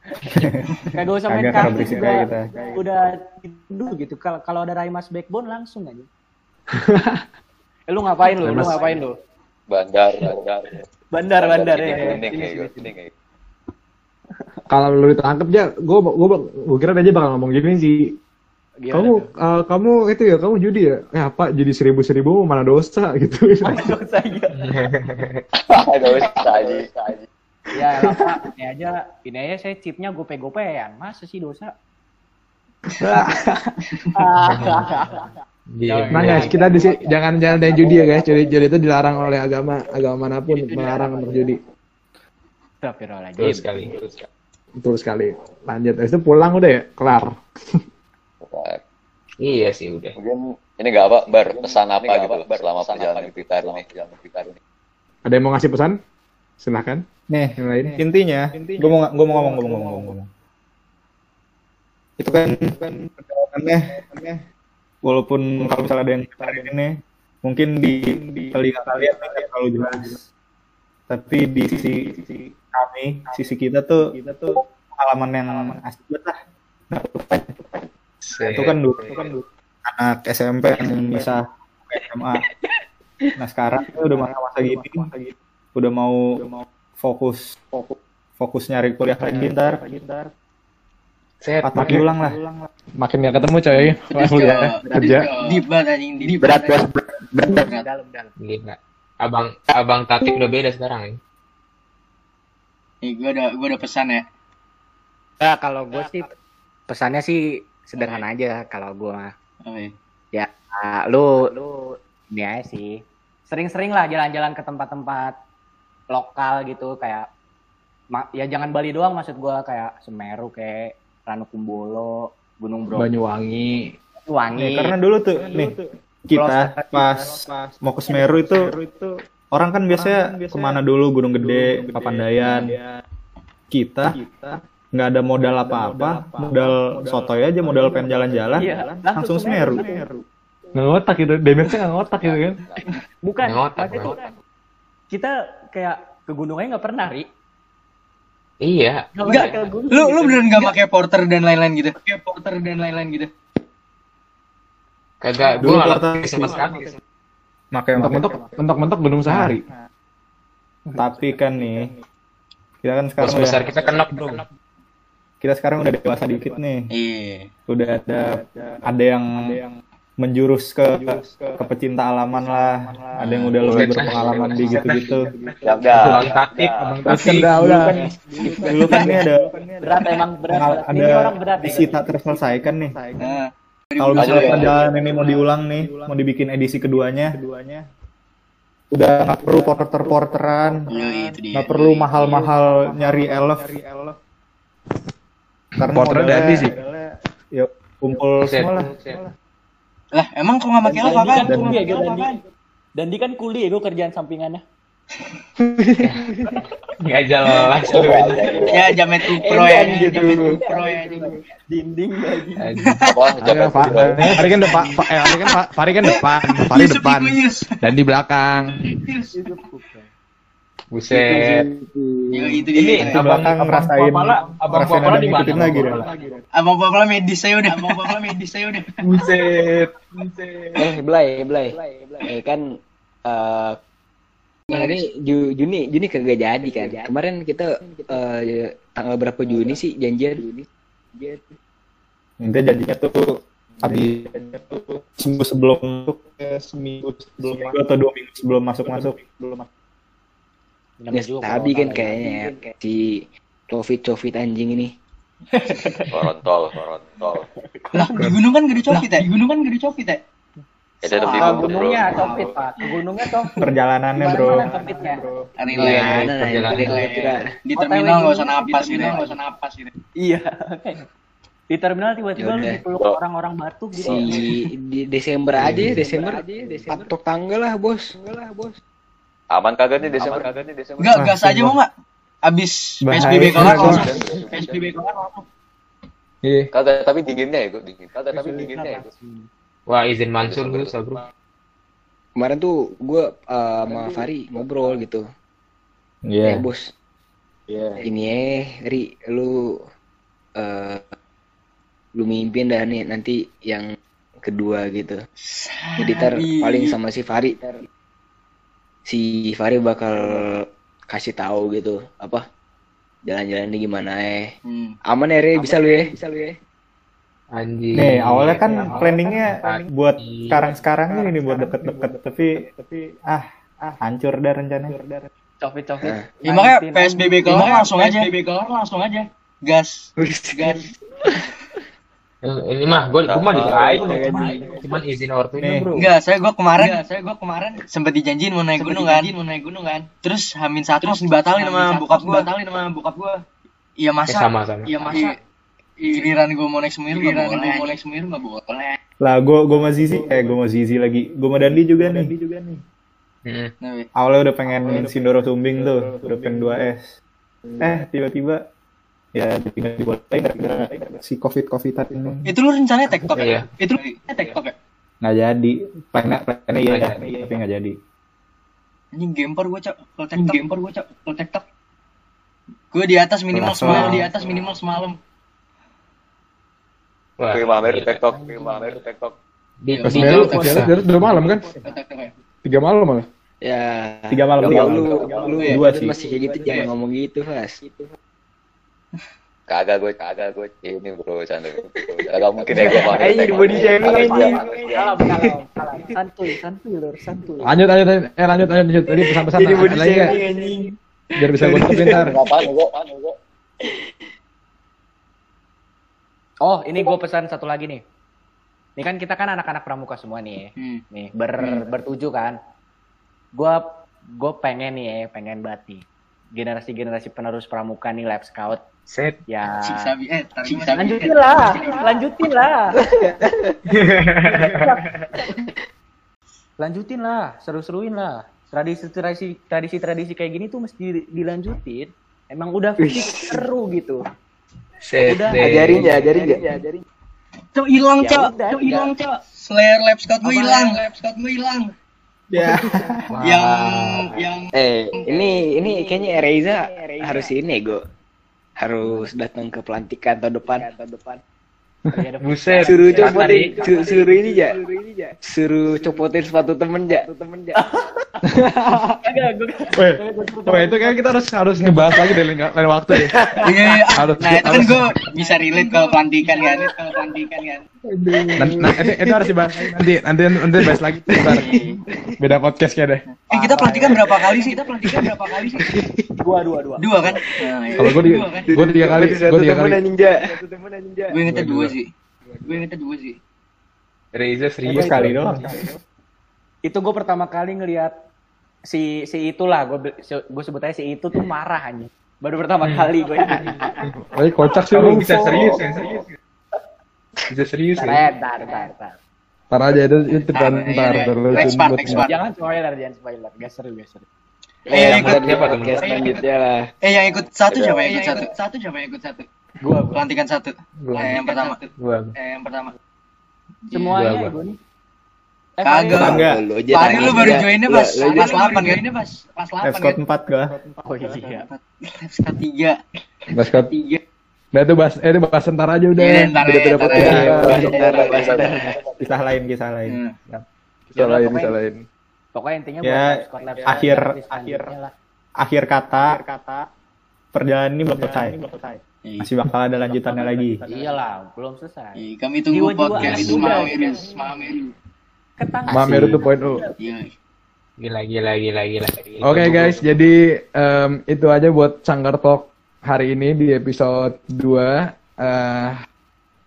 S7: Kagak usah main kartu juga.
S6: kita.
S7: Udah itu gitu. Kalau kalau ada Raimas Backbone langsung aja. eh, lu ngapain lu? Lu ngapain lu?
S5: Bandar, bandar.
S7: Bandar bandar
S5: Sini,
S7: ya.
S5: gitu.
S2: Kalau lu ditangkap ya, gue gue gue kira aja bakal ngomong gini sih.
S7: Gimana
S2: kamu
S7: tuh?
S2: eh, kamu itu ya kamu judi ya? Ya apa jadi seribu seribu mana dosa gitu.
S7: Mana dosa ya?
S5: Aduh, saji, saji.
S7: Ya lah, Pak. Ini aja, ini aja saya chipnya gope-gopean. Masa sih dosa?
S3: Iya.
S2: Nah guys, kita di sini jangan jangan ada yang judi ya guys. Judi, judi itu dilarang oleh agama agama mana pun melarang untuk judi.
S3: Betul sekali. betul sekali.
S2: Lanjut. Habis itu pulang udah ya, kelar.
S3: Iya sih udah.
S5: Mungkin ini nggak apa, bar pesan apa gitu selama perjalanan di Blitar ini.
S2: Ada yang mau ngasih pesan? Silahkan.
S6: Nih,
S2: Yang lain.
S6: intinya, gue mau gue mau ngomong, gue mau ngomong, ngomong. Itu kan perjalanannya, walaupun kalau misalnya ada yang dengerin ini, mungkin di, di telinga kalian nggak terlalu jelas. Tapi di sisi kami, sisi kita tuh, kita tuh pengalaman yang asik banget lah. Nah, itu kan. Dulu, itu kan dulu. Anak SMP yang bisa SMA. Nah sekarang kita udah masa-masa gini, udah mau fokus fokus. nyari kuliah lagi ntar
S3: Set.
S6: patah tulang lah
S2: Makin gak ketemu coy. Kuliah kerja.
S4: Deep banget anjing, deep
S8: berat
S4: banget.
S8: berat berat
S7: Dalam dalam.
S3: Gila. Abang abang Tatik udah beda sekarang ya.
S4: Nih, gue ada gue ada pesan ya.
S7: Nah, kalau gue sih pesannya sih sederhana aja kalau gue mah.
S4: Ya?
S7: Ya, ah, lu lu ini aja sih. Sering-sering lah jalan-jalan ke tempat-tempat lokal gitu kayak ma- ya jangan Bali doang maksud gua kayak Semeru kayak Ranukumbolo, Gunung Bromo,
S2: Banyuwangi.
S7: Wangi.
S6: nih karena dulu tuh nih kita pas mau ke Semeru itu orang kan biasanya ke mana dulu Gunung Gede Papandayan kita nggak ada modal apa-apa modal sotoy aja modal pengen jalan-jalan
S7: Iya,
S6: langsung Semeru
S2: Nggak ngotak gitu. Damage-nya nggak ngotak gitu kan.
S7: Bukan,
S3: Ngotak,
S7: tuh
S3: ngotak.
S7: kita kayak ke gunungnya nggak pernah, Ri.
S3: Iya.
S4: Enggak,
S7: ke gunung.
S4: lu lu beneran nggak pakai porter dan lain-lain gitu? Pakai porter dan lain-lain gitu.
S3: Kagak,
S6: Dulu
S3: gue nggak
S6: porter
S3: sama sekali.
S6: Makanya
S2: Mentok-mentok mentok-mentok belum sehari.
S6: Tapi kan nih, kita kan sekarang
S3: Bos besar
S6: udah,
S3: kita kena bro.
S6: kita sekarang udah dewasa dikit nih.
S4: Iya.
S6: Udah ada ada yang menjurus ke ke pecinta alaman lah. Ada yang udah lebih berpengalaman di gitu-gitu.
S5: Ya
S3: Abang
S5: udah.
S3: taktik, abang
S6: Terus
S3: taktik.
S6: dulu kan dulu kan nih ada
S7: Berat emang berat. Ini
S6: ada
S7: orang berat. ya,
S6: misi tak terselesaikan nih.
S4: Nah,
S6: Kalau misalnya perjalanan ini mau diulang nih, mau dibikin edisi keduanya, udah nggak perlu porter-porteran,
S4: iya
S6: nggak perlu mahal-mahal nyari elf. Karena
S2: Dandi sih.
S6: Ya kumpul semua lah.
S4: Lah, emang kok nggak pakai lo
S7: Dandi kan
S4: apa?
S7: kuli ya gue Dandi. Dandi kan kuli ya gue kerjaan sampingannya.
S3: Nggak jelas lu.
S4: Ya jamet pro ya, jamet pro ya.
S7: Dinding lagi.
S5: Apa?
S2: Hari
S5: Jangan
S2: kan, hari kan depan, Fa- eh, hari kan Fari kan depan, Fari
S4: Yusuf
S2: depan, dan di belakang.
S3: Buset.
S4: Ya itu
S3: Ini
S4: dia.
S6: Di belakang ngerasain,
S3: Papala, abang
S6: ngerasain
S3: Papala
S6: ada
S3: di
S6: yang ngikutin
S3: mana?
S6: lagi dah.
S4: Abang Papala medis saya udah, Abang Papala medis saya udah.
S3: Buset. Buset.
S8: Eh, Blay, Blay. Eh, kan eh Nah, ini Ju- Juni, Juni kagak jadi kan. Kemarin kita eh, tanggal berapa Juni sih janjian?
S6: Nanti jadinya tuh habis seminggu sebelum masuk, seminggu sebelum atau dua minggu sebelum masuk masuk.
S8: Ya, tapi kan kayaknya ya, si Covid Covid anjing ini.
S5: Korontol, korontol.
S4: Lah, di gunung kan gak ada copit ya? Di gunung kan gak ada copit ya?
S5: Bro.
S7: gunungnya copit pak. Gunungnya copit.
S6: Perjalanannya bro.
S7: Mana copitnya?
S4: Relax.
S8: Gimana nah,
S3: perjalanan.
S8: kira- kira
S4: Di terminal nggak usah napas gitu. Nggak usah napas gitu.
S7: Iya. Di terminal tiba-tiba lu dipeluk
S5: Bro.
S7: orang-orang batu gitu.
S8: si di Desember aja, Desember, patok tanggal lah bos.
S5: Aman kagak nih Desember? Kagak nih Desember?
S4: Enggak, gas aja mau nggak? Abis
S6: Bahaya.
S4: PSBB kelar langsung. PSBB kelar langsung.
S2: Iya.
S5: Kagak, tapi dinginnya ya gue dingin. Kagak, tapi dinginnya ya gue.
S3: Wah izin Mansur lu bro.
S8: Kemarin tuh gue sama Fari ngobrol gitu.
S6: Iya.
S8: Eh bos, ini eh Ri, lu eh lu mimpin dah nih nanti yang kedua gitu. Jadi tar paling sama si Fari, si Fari bakal kasih tahu gitu apa jalan-jalan ini gimana eh.
S4: Hmm.
S8: Aman ya Ri, bisa lu ya, bisa lu ya.
S3: Anjing.
S6: Nih awalnya kan planningnya buat sekarang-sekarang ini nih buat deket-deket tapi tapi ah ah hancur dah rencananya.
S7: Copit-copit.
S8: Nah.
S4: Ya makanya PSBB kelar langsung aja. PSBB kelar langsung aja. Gas. Gas.
S3: Ini mah gue gue mah dikirain cuman izin ortunya
S6: Nih.
S3: bro.
S4: Enggak, saya gua kemarin, saya gua kemarin sempet dijanjiin mau naik gunung kan, mau naik gunung kan. Terus Hamin satu langsung dibatalin sama bokap gua, dibatalin sama bokap gua. Iya
S3: Ya,
S4: masa,
S3: sama sama.
S4: iya masa. Giliran gua mau naik Semeru nggak boleh, gua mau naik Semeru nggak boleh.
S6: Lah gue gue sama Zizi eh gue sama Zizi lagi. Gue sama Dandi juga nih.
S3: Mm-mm.
S4: Nah, weh.
S6: Awalnya udah pengen Sindoro Sumbing tuh, udah pengen 2S. Eh tiba-tiba ya tinggal dibolehin gara-gara si covid covidan ini
S4: itu lu rencananya TikTok ya?
S3: Iya.
S4: Itu lu rencananya TikTok ya?
S6: nggak jadi plannya plannya iya tapi nggak jadi
S4: Anjing gamper gua, Cok. Kalau TikTok, gamper gua, Cok. Kalau TikTok. Gua di atas minimal semalam, di atas minimal semalam.
S3: Wah.
S5: Oke, mamer TikTok, oke, mamer TikTok.
S3: Di
S2: baru, udah malam kan?
S4: Ya.
S2: Tiga malam malah.
S8: Ya.
S6: tiga malam
S8: lu,
S6: tiga
S8: lu,
S6: malam
S8: lu,
S6: Dua
S8: lu
S6: sih.
S8: masih kayak gitu jangan ngomong gitu, Fas.
S5: Kagak gue, kagak gue. Ini bro, canda. Kagak mungkin ya gue
S8: Ayo,
S5: TikTok.
S8: body shaming, anjing.
S7: Kalem, kalem, kalem. Santuy, santuy, lur, santuy.
S2: Lanjut, lanjut, lanjut. eh lanjut, lanjut, lanjut. Tadi pesan-pesan
S8: body
S2: lagi
S8: shaming anjing.
S2: Biar bisa gue tutupin ntar.
S5: Apaan, Hugo? Apaan, Hugo?
S7: Oh, ini gue pesan satu lagi nih. Ini kan kita kan anak-anak pramuka semua nih.
S4: Hmm.
S7: Nih, ber, bertuju kan. Gua gue pengen nih ya, pengen banget nih. Generasi-generasi penerus pramuka nih Lab Scout.
S3: Set.
S7: Ya.
S4: Cik Sabi, eh.
S7: Lanjutin lah, lanjutin lah. lanjutin lah, seru-seruin lah. Tradisi-tradisi tradisi-tradisi kayak gini tuh mesti di- dilanjutin. Emang udah fix seru gitu.
S3: Set.
S7: Udah.
S3: deh.
S8: Ajarin ya, ajarin ya, ajarin.
S4: Cok hilang,
S7: Ya
S4: Cok. Cok hilang, Cok. Slayer Lab Scout gua hilang. Lab Scout gua hilang.
S6: ya
S4: Yang yang
S8: Eh, ini ini kayaknya Reza harus ini gue harus datang ke pelantikan tahun depan. Tahun depan.
S7: Ada
S3: Buset.
S8: Suruh
S3: Tadi-
S8: copotin, su- suruh ini ja. Suruh copotin sepatu temen ja.
S7: Kagak, gua
S2: Weh, weh, itu kayak kita harus harus ngebahas lagi deh lain, waktu ya.
S4: Iya, iya.
S2: Harus-
S4: Nah, itu kan gue bisa relate kalau pelantikan kan. Kalau pelantikan kan.
S2: Nah, nah, itu, itu harus dibahas nanti, nanti nanti bahas lagi. Beda podcast kayak deh.
S4: Eh, kita pelantikan berapa kali sih? Kita pelantikan berapa kali sih?
S7: dua dua dua.
S4: Dua kan? Nah, iya.
S2: Kalau gue tiga, gue tiga kali, gue tiga kali.
S8: ninja. Ninja.
S4: Gue ingetnya dua sih. Gue ingetnya dua sih.
S3: Reza
S6: Serius kali doang.
S7: Itu gue pertama kali ngelihat si si itulah gue gue sebut aja si itu tuh marah aja. Baru pertama kali gue ini.
S2: Tapi kocak sih lu.
S3: bisa serius ya? Serius. Bisa serius ya?
S7: eh, ntar, ntar,
S2: aja itu itu ntar ntar
S4: Next part, next part.
S7: Jangan spoiler, jangan spoiler. Gak seru, gak seru.
S4: Eh, yang
S8: Yang
S4: ikut
S8: siapa podcast selanjutnya lah.
S4: Eh, yang ikut satu siapa yang ikut satu? Satu siapa yang ikut satu?
S7: Gua, gua.
S4: Pelantikan satu. Eh, yang pertama.
S3: Gua.
S4: Eh, yang pertama.
S7: Semuanya
S3: Gua, gua.
S7: gue nih. Eh,
S4: Kagak.
S7: Farid.
S6: Enggak.
S8: Lu
S4: baru
S8: ja.
S4: joinnya pas pas
S8: nangis.
S4: 8 kan? Ini pas pas 8
S6: Escort
S4: kan?
S6: 4 gua.
S7: Oh iya.
S4: Left 3.
S2: Basket.
S4: 3.
S2: Nah itu bahas, eh itu bahas ntar aja udah.
S4: Iya, ntar
S2: podcast.
S4: ntar
S8: bentar.
S6: Kisah lain, kisah lain.
S2: Bisa lain, bisa lain.
S7: Pokoknya intinya
S6: Ya,
S7: buat Scott Lab
S6: akhir-
S7: selanjutnya
S6: akhir-
S7: lah.
S6: Akhir kata, perjalanan ini belum selesai. Masih bakal ada lanjutannya lagi.
S7: Iyalah, belum selesai.
S4: Iya, kami tunggu podcast
S7: kami tunggu.
S4: Mamer, Mamer.
S7: Ketang.
S2: Mamer itu poin lu.
S4: Iya.
S3: Gila, gila, gila, gila.
S2: Oke guys, jadi em, itu aja buat Sanggar Talk hari ini di episode 2. Eh,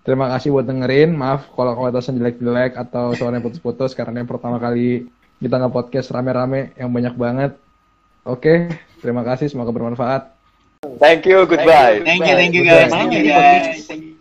S2: terima kasih buat dengerin. Maaf kalau kualitasnya jelek-jelek atau suaranya putus-putus karena yang pertama kali kita nge-podcast rame-rame yang banyak banget. Oke, terima kasih. Semoga bermanfaat.
S5: Thank you, goodbye.
S4: Thank you, thank you guys. Thank you guys.